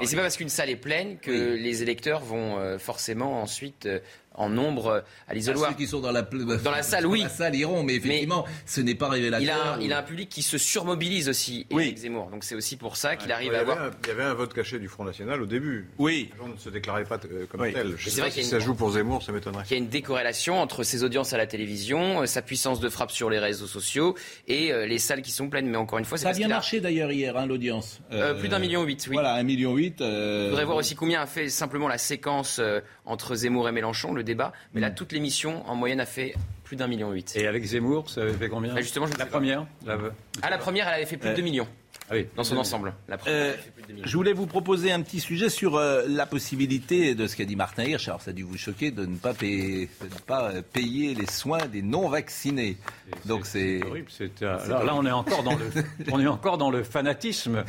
et c'est pas parce qu'une salle est pleine que les électeurs vont euh, forcément ensuite euh, en nombre euh, à l'isoloir. Ah, ceux qui sont dans la, dans la salle, oui. Dans la salle iront, mais effectivement, ce n'est pas révélateur. Il a, un, il a, un, public qui se surmobilise aussi, Éric Zemmour. Donc c'est aussi pour ça qu'il arrive à avoir. Un, il y avait un vote caché du Front National au début. Oui. Les gens ne se déclaraient pas euh, comme oui. tel. Je sais pas si ça joue pour Zemmour, ça m'étonnerait. Il y a une décorrélation entre ses audiences à la télévision, euh, sa puissance de frappe sur les réseaux sociaux et euh, les salles qui sont pleines. Mais encore une fois, ça a bien marché d'ailleurs hier, hein, l'audience. Euh, plus d'un million huit, oui. Voilà, un million huit. Je voudrais voir aussi combien a fait simplement la séquence entre Zemmour et Mélenchon, le débat. Mais là, toute l'émission, en moyenne, a fait plus d'un million huit. Et avec Zemmour, ça avait fait combien? Bah Justement, je La première la... Ah, la première, elle avait fait plus de 2 millions. Ah oui. Dans son ensemble. La première, euh, je voulais vous proposer un petit sujet sur euh, la possibilité de ce qu'a dit Martin Hirsch. Alors, ça a dû vous choquer de ne pas payer, de ne pas payer les soins des non-vaccinés. Donc, c'est. horrible. Alors là, on est encore dans le, on est encore dans le fanatisme.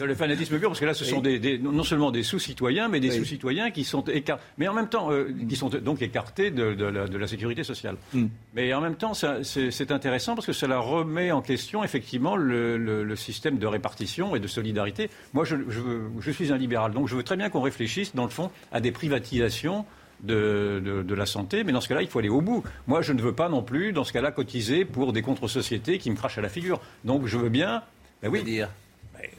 le fanatisme pur, parce que là, ce sont des, des, non seulement des sous-citoyens, mais des oui. sous-citoyens qui sont écartés, mais en même temps, euh, qui sont donc écartés de, de, la, de la, sécurité sociale. Mm. Mais en même temps, c'est intéressant parce que cela remet en question, effectivement, le, le, le système de répartition et de solidarité. Moi, je, je, je, suis un libéral, donc je veux très bien qu'on réfléchisse, dans le fond, à des privatisations de, de, de, la santé, mais dans ce cas-là, il faut aller au bout. Moi, je ne veux pas non plus, dans ce cas-là, cotiser pour des contre-sociétés qui me crachent à la figure. Donc, je veux bien... Ben oui. Dire.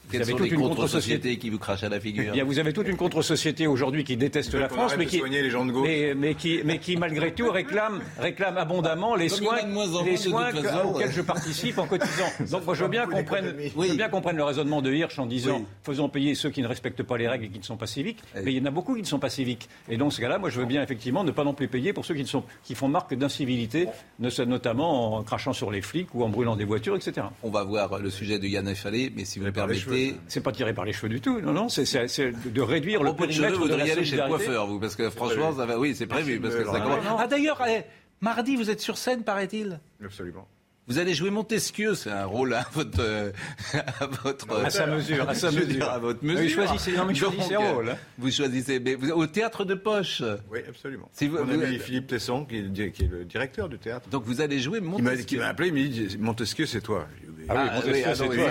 Vous avez toute une contre-société qui vous crache à la figure. Eh bien, vous avez toute une contre-société aujourd'hui qui déteste la France, mais qui, les gens de gauche. Mais, mais, qui, mais qui, malgré tout, réclame, réclame abondamment les soins, les soins que, façon, auxquels ouais. je participe en cotisant. Donc, moi, je veux bien qu'on prenne, oui. bien prenne le raisonnement de Hirsch en disant oui. faisons payer ceux qui ne respectent pas les règles et qui ne sont pas civiques. Oui. Mais il y en a beaucoup qui ne sont pas civiques. Et dans ce cas-là, moi, je veux bien effectivement ne pas non plus payer pour ceux qui, ne sont, qui font marque d'incivilité, notamment en crachant sur les flics ou en brûlant des voitures, etc. On va voir le sujet de Yann Effalé, mais si vous me permettez, c'est pas tiré par les cheveux du tout. Non, non, c'est de réduire le périmètre vous de la aller chez le coiffeur, vous, parce que franchement, ça va, oui, c'est prévu. Parce que ça commence... Ah d'ailleurs, eh, mardi, vous êtes sur scène, paraît-il? Absolument. Vous allez jouer Montesquieu, c'est un rôle à votre, euh, à votre à sa mesure, à sa mesure, à votre mesure. Oui, choisissez, non, mais choisissez un rôle. Hein. Vous choisissez, mais vous, au théâtre de poche. Oui, absolument. Si vous, Mon ami vous, Philippe Tesson, qui est, qui est, le directeur du théâtre. Donc vous allez jouer Montesquieu. Qui m'a appelé, il m'a dit Montesquieu, c'est toi. Ah, oui, Montesquieu, ah, c'est toi.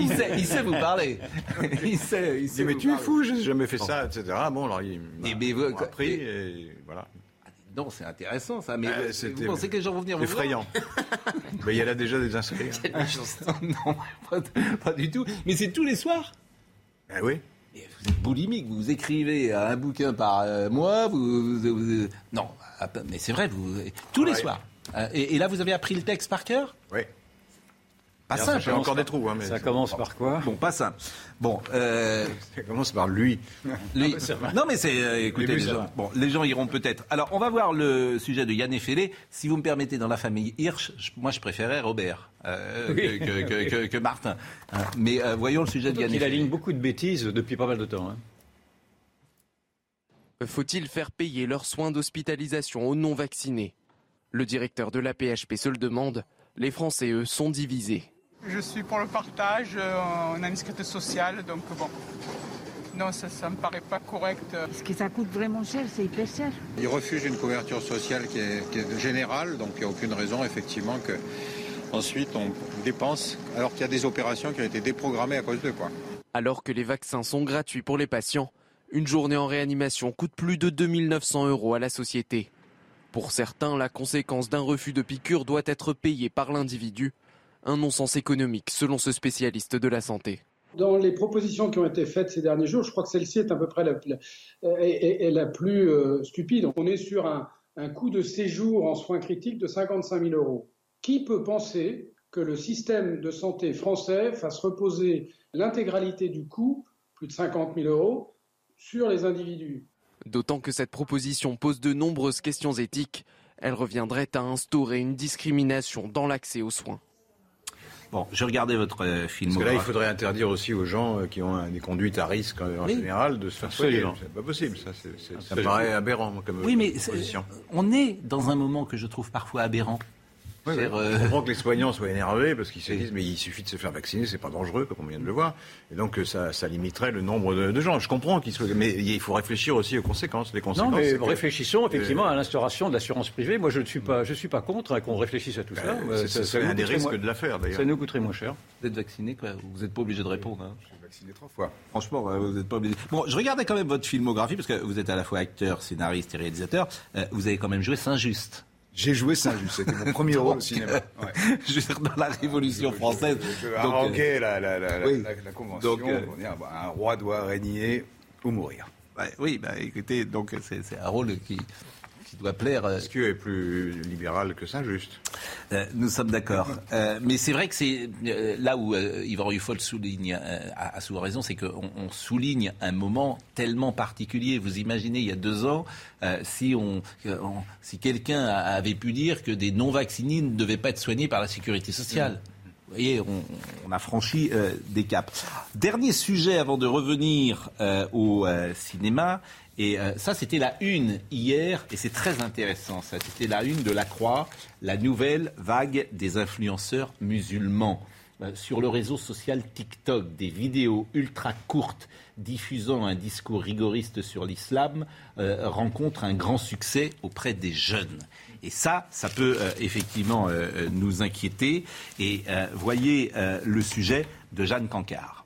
Il, sait, il sait vous parler. il sait, il sait mais tu es fou, j'ai jamais fait ça, etc. Bon, alors il m'a appris et, et voilà. Non, c'est intéressant ça, mais euh, vous pensez que les gens vont venir vous effrayant. mais il y a là déjà des inscrits. non, pas, pas, du tout. Mais c'est tous les soirs Ah oui. Vous êtes boulimique, vous écrivez un bouquin par euh, mois, vous, vous, vous, non, mais c'est vrai, vous tous les soirs. Euh, Et, et, là, vous avez appris le texte par cœur? Oui. Pas simple. J'ai encore des trous. Hein, mais ça commence par quoi? Bon, pas simple. Bon, euh... ça commence par lui. lui. non, mais c'est. Euh, écoutez, les gens, bon, les gens iront peut-être. Alors, on va voir le sujet de Yann Effelé. Si vous me permettez, dans la famille Hirsch, je, moi, je préférais Robert euh, oui. que, que, que, que, Martin. Hein. Mais euh, voyons le sujet de Yann Il aligne beaucoup de bêtises depuis pas mal de temps. Hein. Faut-il faire payer leurs soins d'hospitalisation aux non-vaccinés? Le directeur de la PHP se le demande. Les Français, eux, sont divisés. Je suis pour le partage, euh, on a une sécurité sociale, donc bon. Non, ça ne me paraît pas correct. Ce que ça coûte vraiment cher, c'est hyper cher. Ils refusent une couverture sociale qui est, qui est générale, donc il n'y a aucune raison effectivement que ensuite on dépense alors qu'il y a des opérations qui ont été déprogrammées à cause de quoi. Alors que les vaccins sont gratuits pour les patients, une journée en réanimation coûte plus de 2900 euros à la société. Pour certains, la conséquence d'un refus de piqûre doit être payée par l'individu un non-sens économique, selon ce spécialiste de la santé. Dans les propositions qui ont été faites ces derniers jours, je crois que celle-ci est à peu près la, la, est, est la plus euh, stupide. On est sur un, un coût de séjour en soins critiques de 55 000 euros. Qui peut penser que le système de santé français fasse reposer l'intégralité du coût, plus de 50 000 euros, sur les individus? D'autant que cette proposition pose de nombreuses questions éthiques. Elle reviendrait à instaurer une discrimination dans l'accès aux soins. Bon, je regardais votre euh, film. Parce que là, il faudrait interdire aussi aux gens euh, qui ont un, des conduites à risque en oui. général de se faire soigner. C'est pas possible, ça. C est, c est, ça me paraît aberrant comme Oui, mais position. on est dans un moment que je trouve parfois aberrant. Oui, oui. euh, Je comprends que les soignants soient énervés parce qu'ils se disent mais il suffit de se faire vacciner, c'est pas dangereux comme on vient de le voir, et donc euh, ça, ça limiterait le nombre de, de gens. Je comprends qu'ils soient, mais il faut réfléchir aussi aux conséquences. Les conséquences. Non, mais que- réfléchissons effectivement Euh, à l'instauration de l'assurance privée. Moi, je ne suis pas, je suis pas contre hein, qu'on réfléchisse à tout ça. C'est- ce serait nous un des risques moins- de l'affaire, d'ailleurs. Ça nous coûterait moins cher. Vous êtes vacciné, quoi Vous n'êtes pas obligé de répondre. hein. Je suis vacciné trois fois. Franchement, vous n'êtes pas obligé. Bon, je regardais quand même votre filmographie, parce que vous êtes à la fois acteur, scénariste et réalisateur. Euh, vous avez quand même joué Saint-Just. J'ai joué Saint-Just, c'était mon premier rôle au cinéma. Ouais. Je veux dire, dans la Révolution française. Je Donc, haranguais euh, la, la, la, la- oui. la- la convention. Donc, euh, pour dire, bah, un roi doit régner ou mourir. ouais, oui, bah, écoutez, donc c'est c'est un rôle qui, qui doit plaire. euh, Montesquieu est plus libéral que Saint-Just. Euh, nous sommes d'accord. Euh, mais c'est vrai que c'est euh, là où euh, Yvan Ruffol souligne, euh, a, souvent raison, c'est qu'on on souligne un moment tellement particulier. Vous imaginez, il y a deux ans, euh, si, on, euh, on- si quelqu'un avait pu dire que des non-vaccinés ne devaient pas être soignés par la sécurité sociale. Vous voyez, on, on a franchi euh, des caps. Dernier sujet avant de revenir euh, au euh, cinéma. Et euh, ça, c'était la une hier, et c'est très intéressant. Ça, c'était la une de la Croix, la nouvelle vague des influenceurs musulmans. Euh, sur le réseau social TikTok, des vidéos ultra courtes diffusant un discours rigoriste sur l'islam euh, rencontrent un grand succès auprès des jeunes. Et ça, ça peut euh, effectivement nous inquiéter. Et voyez le sujet de Jeanne Cancard.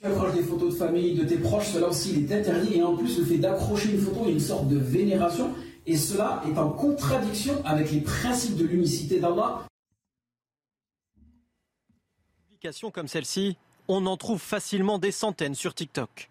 Tu accroches des photos de famille, de tes proches, cela aussi il est interdit. Et en plus, le fait d'accrocher une photo, il y a une sorte de vénération. Et cela est en contradiction avec les principes de l'unicité d'Allah. Publications comme celle-ci, on en trouve facilement des centaines sur TikTok.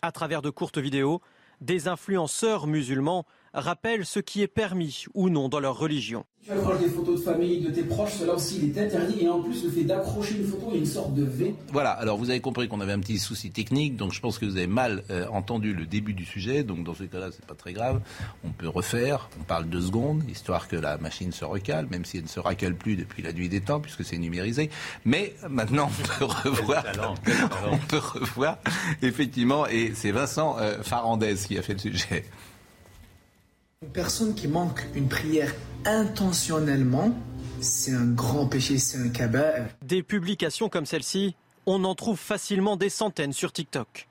À travers de courtes vidéos, des influenceurs musulmans rappellent ce qui est permis ou non dans leur religion. Tu accroches des photos de famille, de tes proches, cela aussi il est interdit. Et en plus, le fait d'accrocher une photo, il y a une sorte de vénération. Voilà, alors vous avez compris qu'on avait un petit souci technique, donc je pense que vous avez mal euh, entendu le début du sujet, donc dans ce cas-là, c'est pas très grave. On peut refaire, on parle deux secondes, histoire que la machine se recale, même si elle ne se recale plus depuis la nuit des temps, puisque c'est numérisé. Mais maintenant, on peut revoir, on peut revoir, effectivement, et c'est Vincent euh, Farandez qui a fait le sujet. Une personne qui manque une prière intentionnellement, c'est un grand péché, c'est un cabas. Des publications comme celle-ci, on en trouve facilement des centaines sur TikTok.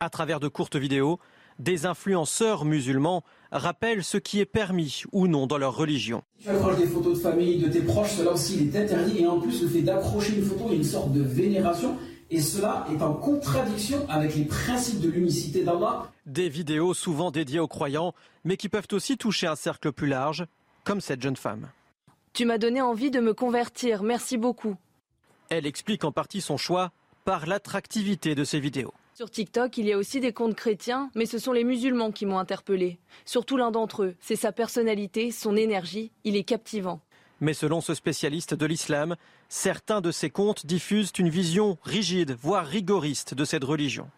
À travers de courtes vidéos, des influenceurs musulmans rappellent ce qui est permis ou non dans leur religion. Tu accroches des photos de famille, de tes proches, cela aussi il est interdit. Et en plus, le fait d'accrocher une photo, il y a une sorte de vénération. Et cela est en contradiction avec les principes de l'unicité d'Allah. Des vidéos souvent dédiées aux croyants, mais qui peuvent aussi toucher un cercle plus large, comme cette jeune femme. Tu m'as donné envie de me convertir, merci beaucoup. Elle explique en partie son choix par l'attractivité de ces vidéos. Sur TikTok, il y a aussi des comptes chrétiens, mais ce sont les musulmans qui m'ont interpellé. Surtout l'un d'entre eux, c'est sa personnalité, son énergie, il est captivant. Mais selon ce spécialiste de l'islam, certains de ces comptes diffusent une vision rigide, voire rigoriste de cette religion.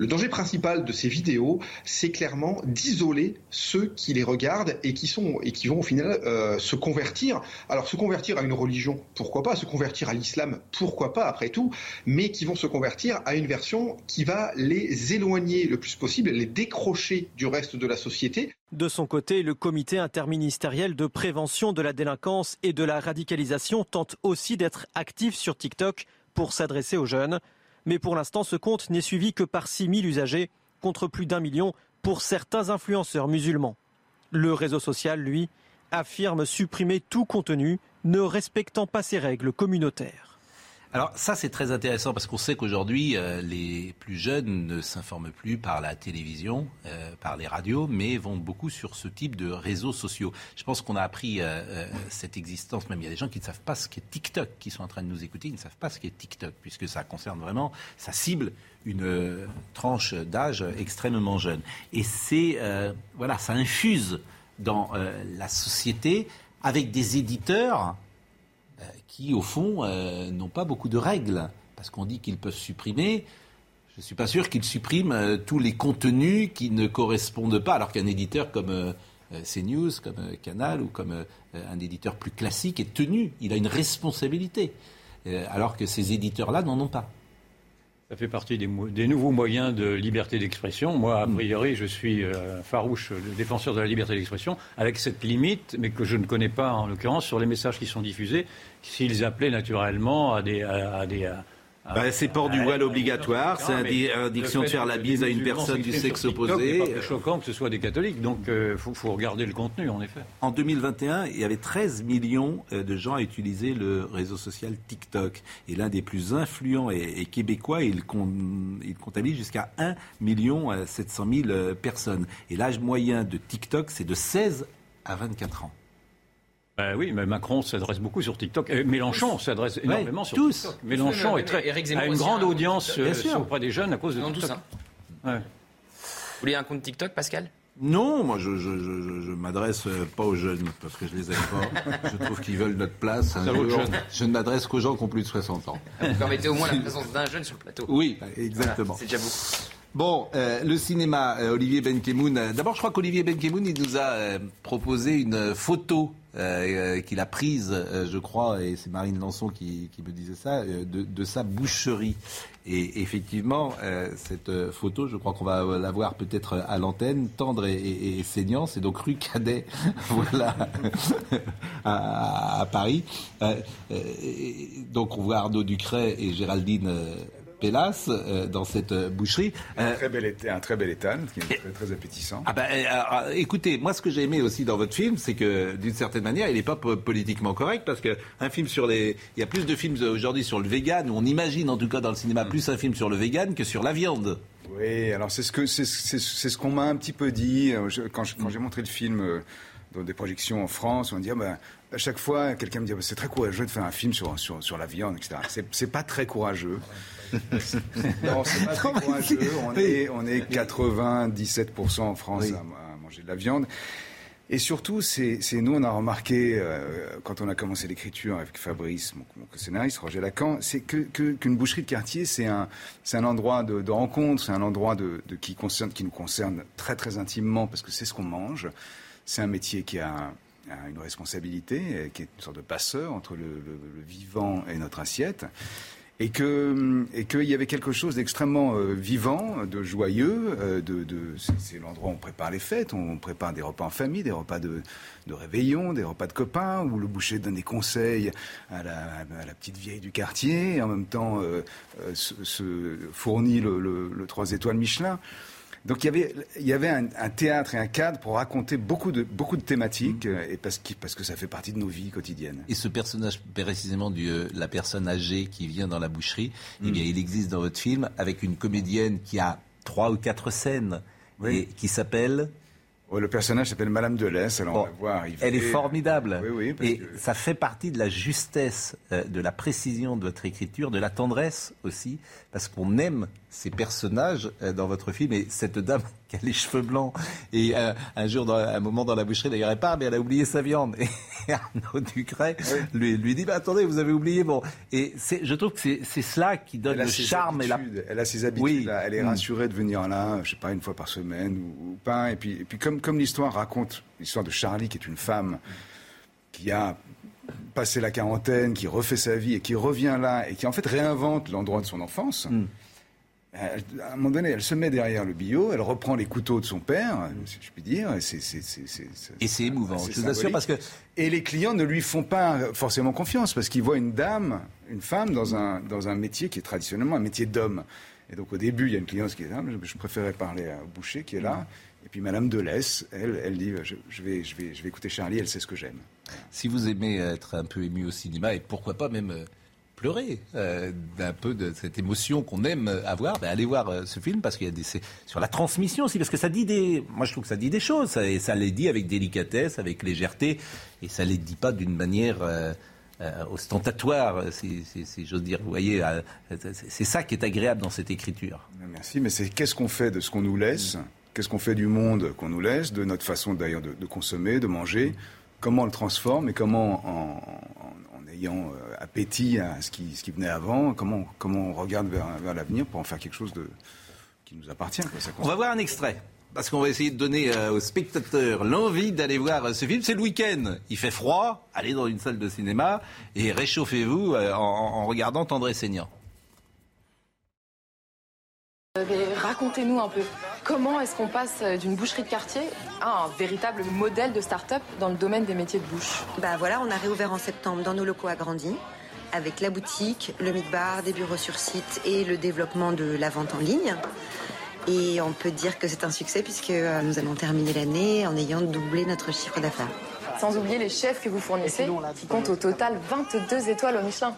Le danger principal de ces vidéos, c'est clairement d'isoler ceux qui les regardent et qui sont et qui vont au final euh, se convertir. Alors se convertir à une religion, pourquoi pas Se convertir à l'islam, pourquoi pas après tout Mais qui vont se convertir à une version qui va les éloigner le plus possible, les décrocher du reste de la société. De son côté, le comité interministériel de prévention de la délinquance et de la radicalisation tente aussi d'être actif sur TikTok pour s'adresser aux jeunes. Mais pour l'instant, ce compte n'est suivi que par 6 000 usagers, contre plus d'un million pour certains influenceurs musulmans. Le réseau social, lui, affirme supprimer tout contenu ne respectant pas ses règles communautaires. Alors ça c'est très intéressant parce qu'on sait qu'aujourd'hui euh, les plus jeunes ne s'informent plus par la télévision, euh, par les radios, mais vont beaucoup sur ce type de réseaux sociaux. Je pense qu'on a appris euh, cette existence, même il y a des gens qui ne savent pas ce qu'est TikTok, qui sont en train de nous écouter, ils ne savent pas ce qu'est TikTok, puisque ça concerne vraiment, ça cible une tranche d'âge extrêmement jeune. Et c'est, voilà, ça infuse dans la société avec des éditeurs qui, au fond, euh, n'ont pas beaucoup de règles. Parce qu'on dit qu'ils peuvent supprimer. Je ne suis pas sûr qu'ils suppriment euh, tous les contenus qui ne correspondent pas, alors qu'un éditeur comme euh, euh, CNews, comme euh, Canal ou comme euh, un éditeur plus classique est tenu. Il a une responsabilité. Euh, alors que ces éditeurs-là n'en ont pas. Ça fait partie des, nouveaux moyens de liberté d'expression. Moi, a priori, je suis euh, farouche défenseur de la liberté d'expression, avec cette limite, mais que je ne connais pas en l'occurrence, sur les messages qui sont diffusés, s'ils appelaient naturellement à des... À, à des à- Bah, c'est port du voile obligatoire, c'est interdiction de faire la bise à une personne du sexe opposé. C'est pas choquant que ce soit des catholiques, donc il faut, faut regarder le contenu, en effet. En 2021, il y avait 13 millions euh, de gens à utiliser le réseau social TikTok. Et l'un des plus influents est, québécois. Il, il comptabilise jusqu'à 1 million euh, 700 000 euh, personnes. Et l'âge moyen de TikTok, c'est de 16 à 24 ans. Ben oui, mais Macron s'adresse beaucoup sur TikTok. Et Mélenchon s'adresse énormément sur tous. TikTok. Mélenchon est très, a une grande hein. audience euh, auprès des jeunes à cause de Non, TikTok. hein. Ouais. Vous voulez un compte TikTok, Pascal? Non, moi je, je, je, je- je m'adresse euh, pas aux jeunes parce que je les aime pas. je trouve qu'ils veulent notre place. jeune. Je ne m'adresse qu'aux gens qui ont plus de 60 ans. Vous permettez au moins la présence d'un jeune sur le plateau. Oui, exactement. Voilà, c'est déjà beaucoup. Bon, euh, le cinéma, euh, Olivier Benkemoun. euh, D'abord, je crois qu'Olivier Benkemoun, il nous a proposé une photo qu'il a prise, je crois, et c'est Marine Lançon qui, me disait ça, de, sa boucherie. Et effectivement, cette photo, je crois qu'on va la voir peut-être à l'antenne, tendre et, et, saignant. C'est donc rue Cadet, voilà, à, à Paris. Donc, on voit Arnaud Ducret et Géraldine. Euh, Pélas euh, dans cette euh, boucherie. Un très bel, éta- un très bel étal, qui est très, très appétissant. Ah ben, euh, alors, écoutez, moi ce que j'ai aimé aussi dans votre film, c'est que d'une certaine manière, il n'est pas po- politiquement correct parce que un film sur les, il y a plus de films aujourd'hui sur le vegan, ou on imagine en tout cas dans le cinéma plus un film sur le vegan que sur la viande. Oui, alors c'est ce c'est ce qu'on m'a un petit peu dit euh, je- quand j'ai montré le film euh, dans des projections en France. On me dit ah ben, à chaque fois quelqu'un me dit Ah ben, c'est très courageux de faire un film sur sur, sur la viande, etc. C'est pas très courageux. Non, c'est pas très courageux. On est on est 97% en France à, à manger de la viande. Et surtout, c'est nous, on a remarqué, euh, quand on a commencé l'écriture avec Fabrice, mon, mon co-scénariste, Roger Lacan, c'est que- qu'une boucherie de quartier, c'est un, endroit de, de rencontre, c'est un endroit de, de- qui, concerne, qui nous concerne très très intimement, parce que c'est ce qu'on mange. C'est un métier qui a, a une responsabilité, qui est une sorte de passeur entre le, le- le vivant et notre assiette et que et qu'il y avait quelque chose d'extrêmement euh, vivant, de joyeux, euh, de, de c'est, l'endroit où on prépare les fêtes, on prépare des repas en famille, des repas de, de réveillon, des repas de copains, où le boucher donne des conseils à la, à la petite vieille du quartier, et en même temps euh, euh, se, se fournit le, le, le trois étoiles Michelin. Donc il y avait, il y avait un, un théâtre et un cadre pour raconter beaucoup de, beaucoup de thématiques, euh, et parce que, parce que ça fait partie de nos vies quotidiennes. Et ce personnage précisément de euh, la personne âgée qui vient dans la boucherie, Mm. eh bien, il existe dans votre film avec une comédienne qui a trois ou quatre scènes et qui s'appelle. Ouais, le personnage s'appelle Madame Delesse, alors on va voir arriver. Elle est formidable. Oui, oui, parce et que- ça fait partie de la justesse, euh, de la précision de votre écriture, de la tendresse aussi, parce qu'on aime ces personnages euh, dans votre film. Et cette dame qui a les cheveux blancs, et euh, un jour, dans, un moment dans la boucherie, d'ailleurs, elle part, mais elle a oublié sa viande. Et Arnaud Ducret lui, lui dit, bah, attendez, vous avez oublié. Bon, et je trouve que c'est, cela qui donne le charme et la. Elle a ses habitudes. Oui. là. Elle est Mm. rassurée de venir là, je sais pas, une fois par semaine ou, ou pas. Et puis, et puis comme, comme l'histoire raconte l'histoire de Charlie, qui est une femme qui a passé la quarantaine, qui refait sa vie et qui revient là et qui en fait réinvente l'endroit de son enfance. Mm. À un moment donné, elle se met derrière le bio, elle reprend les couteaux de son père, si je puis dire, et c'est Et c'est émouvant, je vous assure, parce que Et les clients ne lui font pas forcément confiance parce qu'ils voient une dame, une femme dans un, dans un métier qui est traditionnellement un métier d'homme. Et donc au début, il y a une cliente qui est là, je, je préférais parler au boucher qui est là. Et puis Madame Delesse, elle, elle dit, je, je vais, je, vais, je vais écouter Charlie, elle sait ce que j'aime. Si vous aimez être un peu ému au cinéma et pourquoi pas même euh, pleurer euh, d'un peu de cette émotion qu'on aime avoir, ben allez voir euh, ce film parce qu'il y a des sur la transmission aussi parce que ça dit des moi je trouve que ça dit des choses ça, et ça les dit avec délicatesse, avec légèreté et ça les dit pas d'une manière euh, euh, ostentatoire, si, si- si j'ose dire. Vous voyez, c'est ça qui est agréable dans cette écriture. Merci, mais c'est qu'est-ce qu'on fait de ce qu'on nous laisse Qu'est-ce qu'on fait du monde qu'on nous laisse De notre façon d'ailleurs de, de consommer, de manger Comment on le transforme et comment, en, en- en ayant appétit à ce qui, ce qui venait avant, comment, comment on regarde vers, vers l'avenir pour en faire quelque chose de, qui nous appartient quoi. Ça On va voir un extrait. Parce qu'on va essayer de donner euh, aux spectateurs l'envie d'aller voir euh, ce film. C'est le week-end. Il fait froid. Allez dans une salle de cinéma et réchauffez-vous euh, en, en regardant Tendre et Saignant. Euh, mais Racontez-nous un peu, comment est-ce qu'on passe d'une boucherie de quartier à un véritable modèle de start-up dans le domaine des métiers de bouche Bah voilà, on a réouvert en septembre dans nos locaux agrandis, avec la boutique, le meat bar, des bureaux sur site et le développement de la vente en ligne. Et on peut dire que c'est un succès puisque euh, nous allons terminer l'année en ayant doublé notre chiffre d'affaires. Sans oublier les chefs que vous fournissez, qui comptent au total 22 étoiles au Michelin.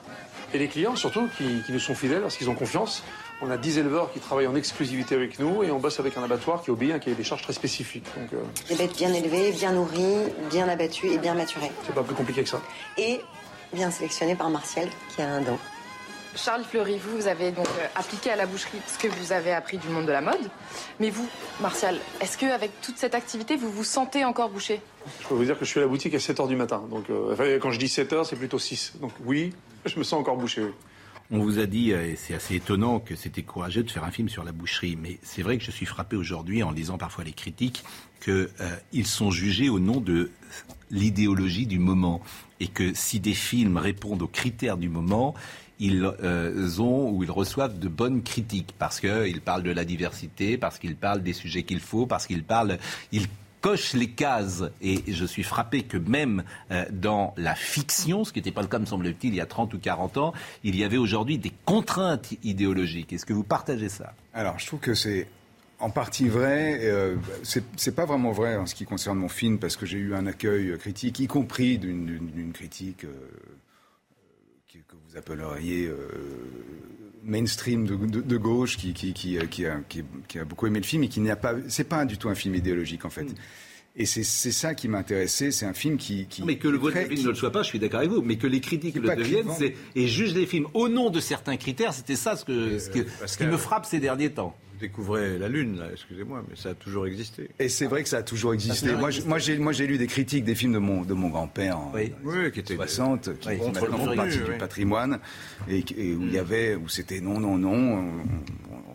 Et les clients surtout qui, qui nous sont fidèles parce qu'ils ont confiance. On a 10 éleveurs qui travaillent en exclusivité avec nous et on bosse avec un abattoir qui obéit à un cahier des charges très spécifique. Donc euh, Des bêtes bien élevées, bien nourries, bien abattues et bien maturées. c'est pas plus compliqué que ça. Et bien sélectionnées par Martial qui a un don. Charles Fleury, vous, vous avez donc euh, appliqué à la boucherie ce que vous avez appris du monde de la mode. Mais vous, Martial, est-ce qu'avec toute cette activité, vous vous sentez encore boucher? Je peux vous dire que je suis à la boutique à 7h du matin. Donc euh, enfin, quand je dis 7h, c'est plutôt 6. Donc oui, je me sens encore bouché. oui. On vous a dit, euh, et c'est assez étonnant, que c'était courageux de faire un film sur la boucherie. Mais c'est vrai que je suis frappé aujourd'hui, en lisant parfois les critiques, qu'ils sont jugés au nom de l'idéologie du moment. Et que si des films répondent aux critères du moment, ils euh, ont ou ils reçoivent de bonnes critiques parce qu'ils parlent de la diversité, parce qu'ils parlent des sujets qu'il faut, parce qu'ils parlent, cochent les cases. Et je suis frappé que même euh, dans la fiction, ce qui n'était pas le cas, me semble-t-il, il y a 30 ou 40 ans, il y avait aujourd'hui des contraintes idéologiques. Est-ce que vous partagez ça? Alors, je trouve que c'est en partie vrai. Euh, c'est pas vraiment vrai en ce qui concerne mon film parce que j'ai eu un accueil critique, y compris d'une- critique euh, que, que vous appelleriez euh, mainstream de, de- de gauche qui, qui, qui, euh, qui a, qui- qui a beaucoup aimé le film et qui n'a pas. C'est pas du tout un film idéologique en fait. Et c'est ça qui m'a intéressé. C'est un film qui. qui mais que le très- film ne le soit pas, je suis d'accord avec vous, mais que les critiques le deviennent et jugent les films au nom de certains critères, c'était ça ce, que, ce, qui- ce qui me frappe ces derniers temps. Découvrez la Lune, là, excusez-moi, mais ça a toujours existé. Et c'est vrai que ça a toujours existé. toujours Moi, je- existé. moi, j'ai, moi, j'ai lu des critiques des films de mon, de mon grand-père en Oui. Oui, qui étaient 60, qui oui, font le maintenant partie oui. du patrimoine, et, où il y avait, où c'était non, non, non, on,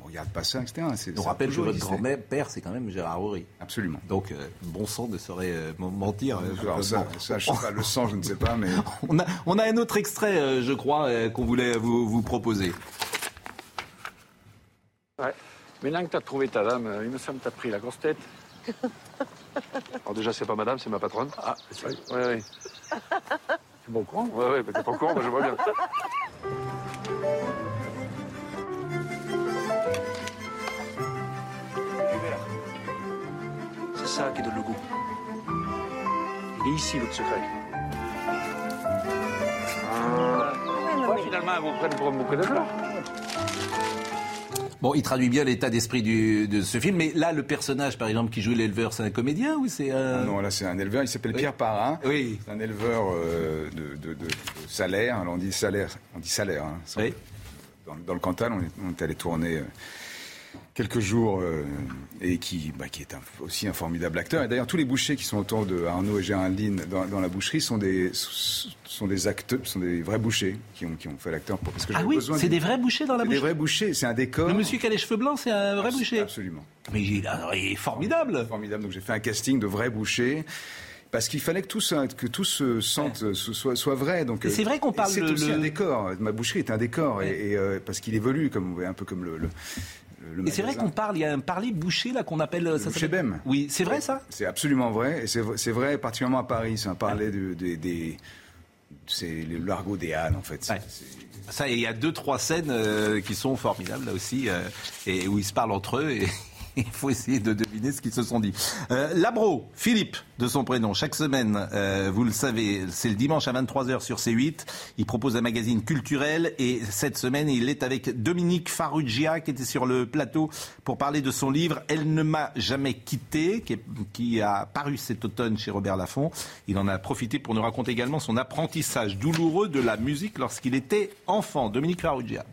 on regarde pas ça, etc. C'est, On rappelle que votre existé. grand-mère, père, c'est quand même Gérard Horry. Absolument. Donc, euh, bon sang ne saurait euh, mentir. euh, Alors, ça, ça, je sais pas, le sang, je ne sais pas, mais. On a, on a un autre extrait, euh, je crois, euh, qu'on voulait vous, vous proposer. Maintenant que tu as trouvé ta dame, euh, il me semble que tu as pris la grosse tête. Alors déjà, c'est pas madame, c'est ma patronne. Ah, c'est vrai Oui, oui. Tu es pas au courant Oui, oui, t'es pas au courant, moi je vois bien. C'est ça qui donne le goût. Il est ici, l'autre secret. Ah. Ouais, finalement, elles vous prennent pour un bouquet de fleurs. Bon, il traduit bien l'état d'esprit de ce film, mais là, le personnage, par exemple, qui joue l'éleveur, c'est un comédien ou c'est un... Ah Non, là, c'est un éleveur, il s'appelle Pierre Parrain. Oui. C'est un éleveur euh, de, de- de- de salaire. Alors, on dit salaire, on dit salaire. hein, sans- dans, dans le Cantal, on est, on est allé tourner euh, quelques jours euh, et qui, bah, qui est un- aussi un formidable acteur. Et d'ailleurs, tous les bouchers qui sont autour de Arnaud et Géraldine dans, dans la boucherie sont des, sont des acteurs, sont des vrais bouchers qui ont, qui ont fait l'acteur. pour- parce que Ah oui, c'est des vrais bouchers dans la boucherie Des vrais bouchers, c'est un décor. Le monsieur qui a les cheveux blancs, c'est un vrai boucher Absolument. Mais il, alors, il est formidable Formidable. Donc j'ai fait un casting de vrais bouchers. Parce qu'il fallait que tout, ça, que tout se sente, soit, soit vrai. Donc, c'est vrai qu'on parle C'est aussi le- un décor. Ma boucherie est un décor. Et, et, euh, parce qu'il évolue, comme un peu comme le. le, le Et c'est vrai qu'on parle, il y a un parler boucher là qu'on appelle... ça Boucher s'appelle- Bem. Oui, c'est vrai ça? C'est absolument vrai. Et c'est vrai particulièrement à Paris. C'est un parler de- de- des. C'est le largo des ânes, en fait. C'est- Ça, il y a deux, trois scènes euh, qui sont formidables là aussi, euh, et où ils se parlent entre eux, et il faut essayer de deviner ce qu'ils se sont dit. Euh, Labro, Philippe, de son prénom, chaque semaine, euh, vous le savez, c'est le dimanche à 23h sur C8, il propose un magazine culturel, et cette semaine, il est avec Dominique Farrugia, qui était sur le plateau pour parler de son livre « Elle ne m'a jamais quitté », qui, a paru cet automne chez Robert Laffont. Il en a profité pour nous raconter également son apprentissage douloureux de la musique lorsqu'il était enfant. Dominique Farrugia.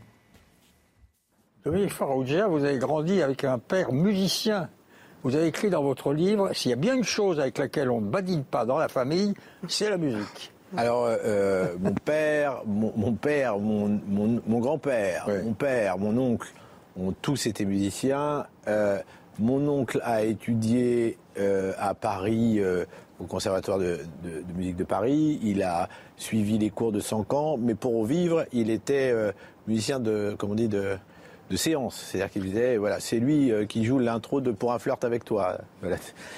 Dominique Farrugia, vous avez grandi avec un père musicien. Vous avez écrit dans votre livre, s'il y a bien une chose avec laquelle on ne badine pas dans la famille, c'est la musique. Alors, euh, mon père, mon, mon père, mon, mon- mon grand-père, mon père, mon oncle ont tous été musiciens. Euh, mon oncle a étudié euh, à Paris, euh, au Conservatoire de, de- de musique de Paris. Il a suivi les cours de Sancan, mais pour vivre, il était euh, musicien de, comment on dit, de, séance. C'est-à-dire qu'il disait, voilà, c'est lui euh, qui joue l'intro de Pour un flirt avec toi. Voilà.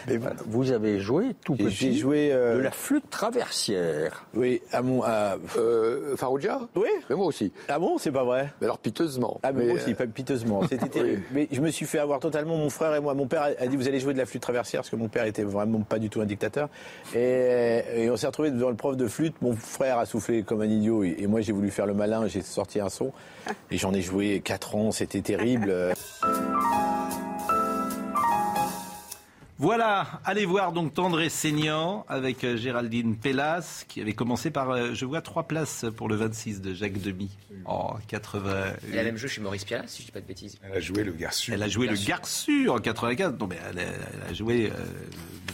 Mais vous avez joué tout petit J'ai joué de la flûte traversière. Oui, à mon à... Euh, Farouja Oui. Mais moi aussi. Ah bon, c'est pas vrai Mais alors piteusement. Ah mais, Mais, moi aussi, euh, pas piteusement. C'était terrible. Mais je me suis fait avoir totalement mon frère et moi. Mon père a- a dit vous allez jouer de la flûte traversière parce que mon père était vraiment pas du tout un dictateur. Et, et on s'est retrouvé devant le prof de flûte. Mon frère a soufflé comme un idiot et, et moi j'ai voulu faire le malin. J'ai sorti un son et j'en ai joué 4 ans. C'était terrible. Voilà, allez voir donc Tendre et Saignant avec euh, Géraldine Pellas qui avait commencé par, euh, je vois, trois places pour le 26 de Jacques Demy. Oh, 80. Elle a même joué chez Maurice Pialat, si je dis pas de bêtises. Elle a joué le garçon. Elle a joué le Garçu en 95. Non, mais elle a, elle a joué, euh,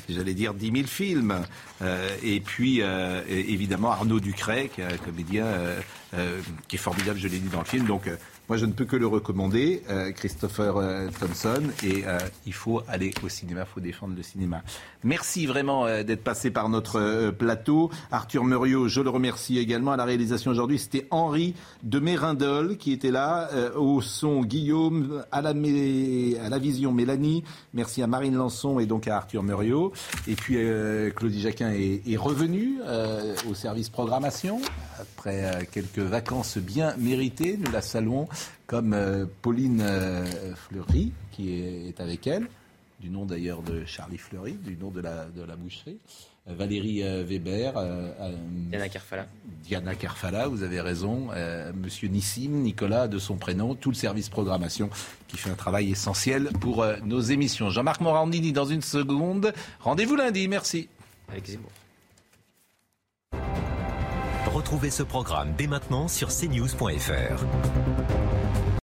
j'allais dire, 10 000 films. Euh, et puis, euh, évidemment, Arnaud Ducret, qui est un comédien euh, euh, qui est formidable, je l'ai dit dans le film. Donc, euh, moi, je ne peux que le recommander, euh, Christopher euh, Thompson. Et euh, il faut aller au cinéma, il faut défendre le cinéma. Merci vraiment euh, d'être passé par notre plateau. Arthur Muriot, je le remercie également. À la réalisation aujourd'hui, c'était Henri de Mérindol qui était là. Au son, Guillaume. À la, vision, Mélanie. Merci à Marine Lançon et donc à Arthur Muriot. Et puis, Claudie Jacquin est, est revenue au service programmation. Après quelques vacances bien méritées, nous la saluons comme euh, Pauline euh, Fleury qui est, est avec elle du nom d'ailleurs de Charlie Fleury, du nom de la, de la boucherie. Euh, Valérie euh, Weber, euh, euh, Diana Carfala. Diana Carfala, vous avez raison, euh, Monsieur Nissim, Nicolas de son prénom, tout le service programmation qui fait un travail essentiel pour euh, nos émissions. Jean-Marc Morandini dans une seconde. Rendez-vous lundi, merci. Avec Zemmour. Retrouvez ce programme dès maintenant sur cnews.fr.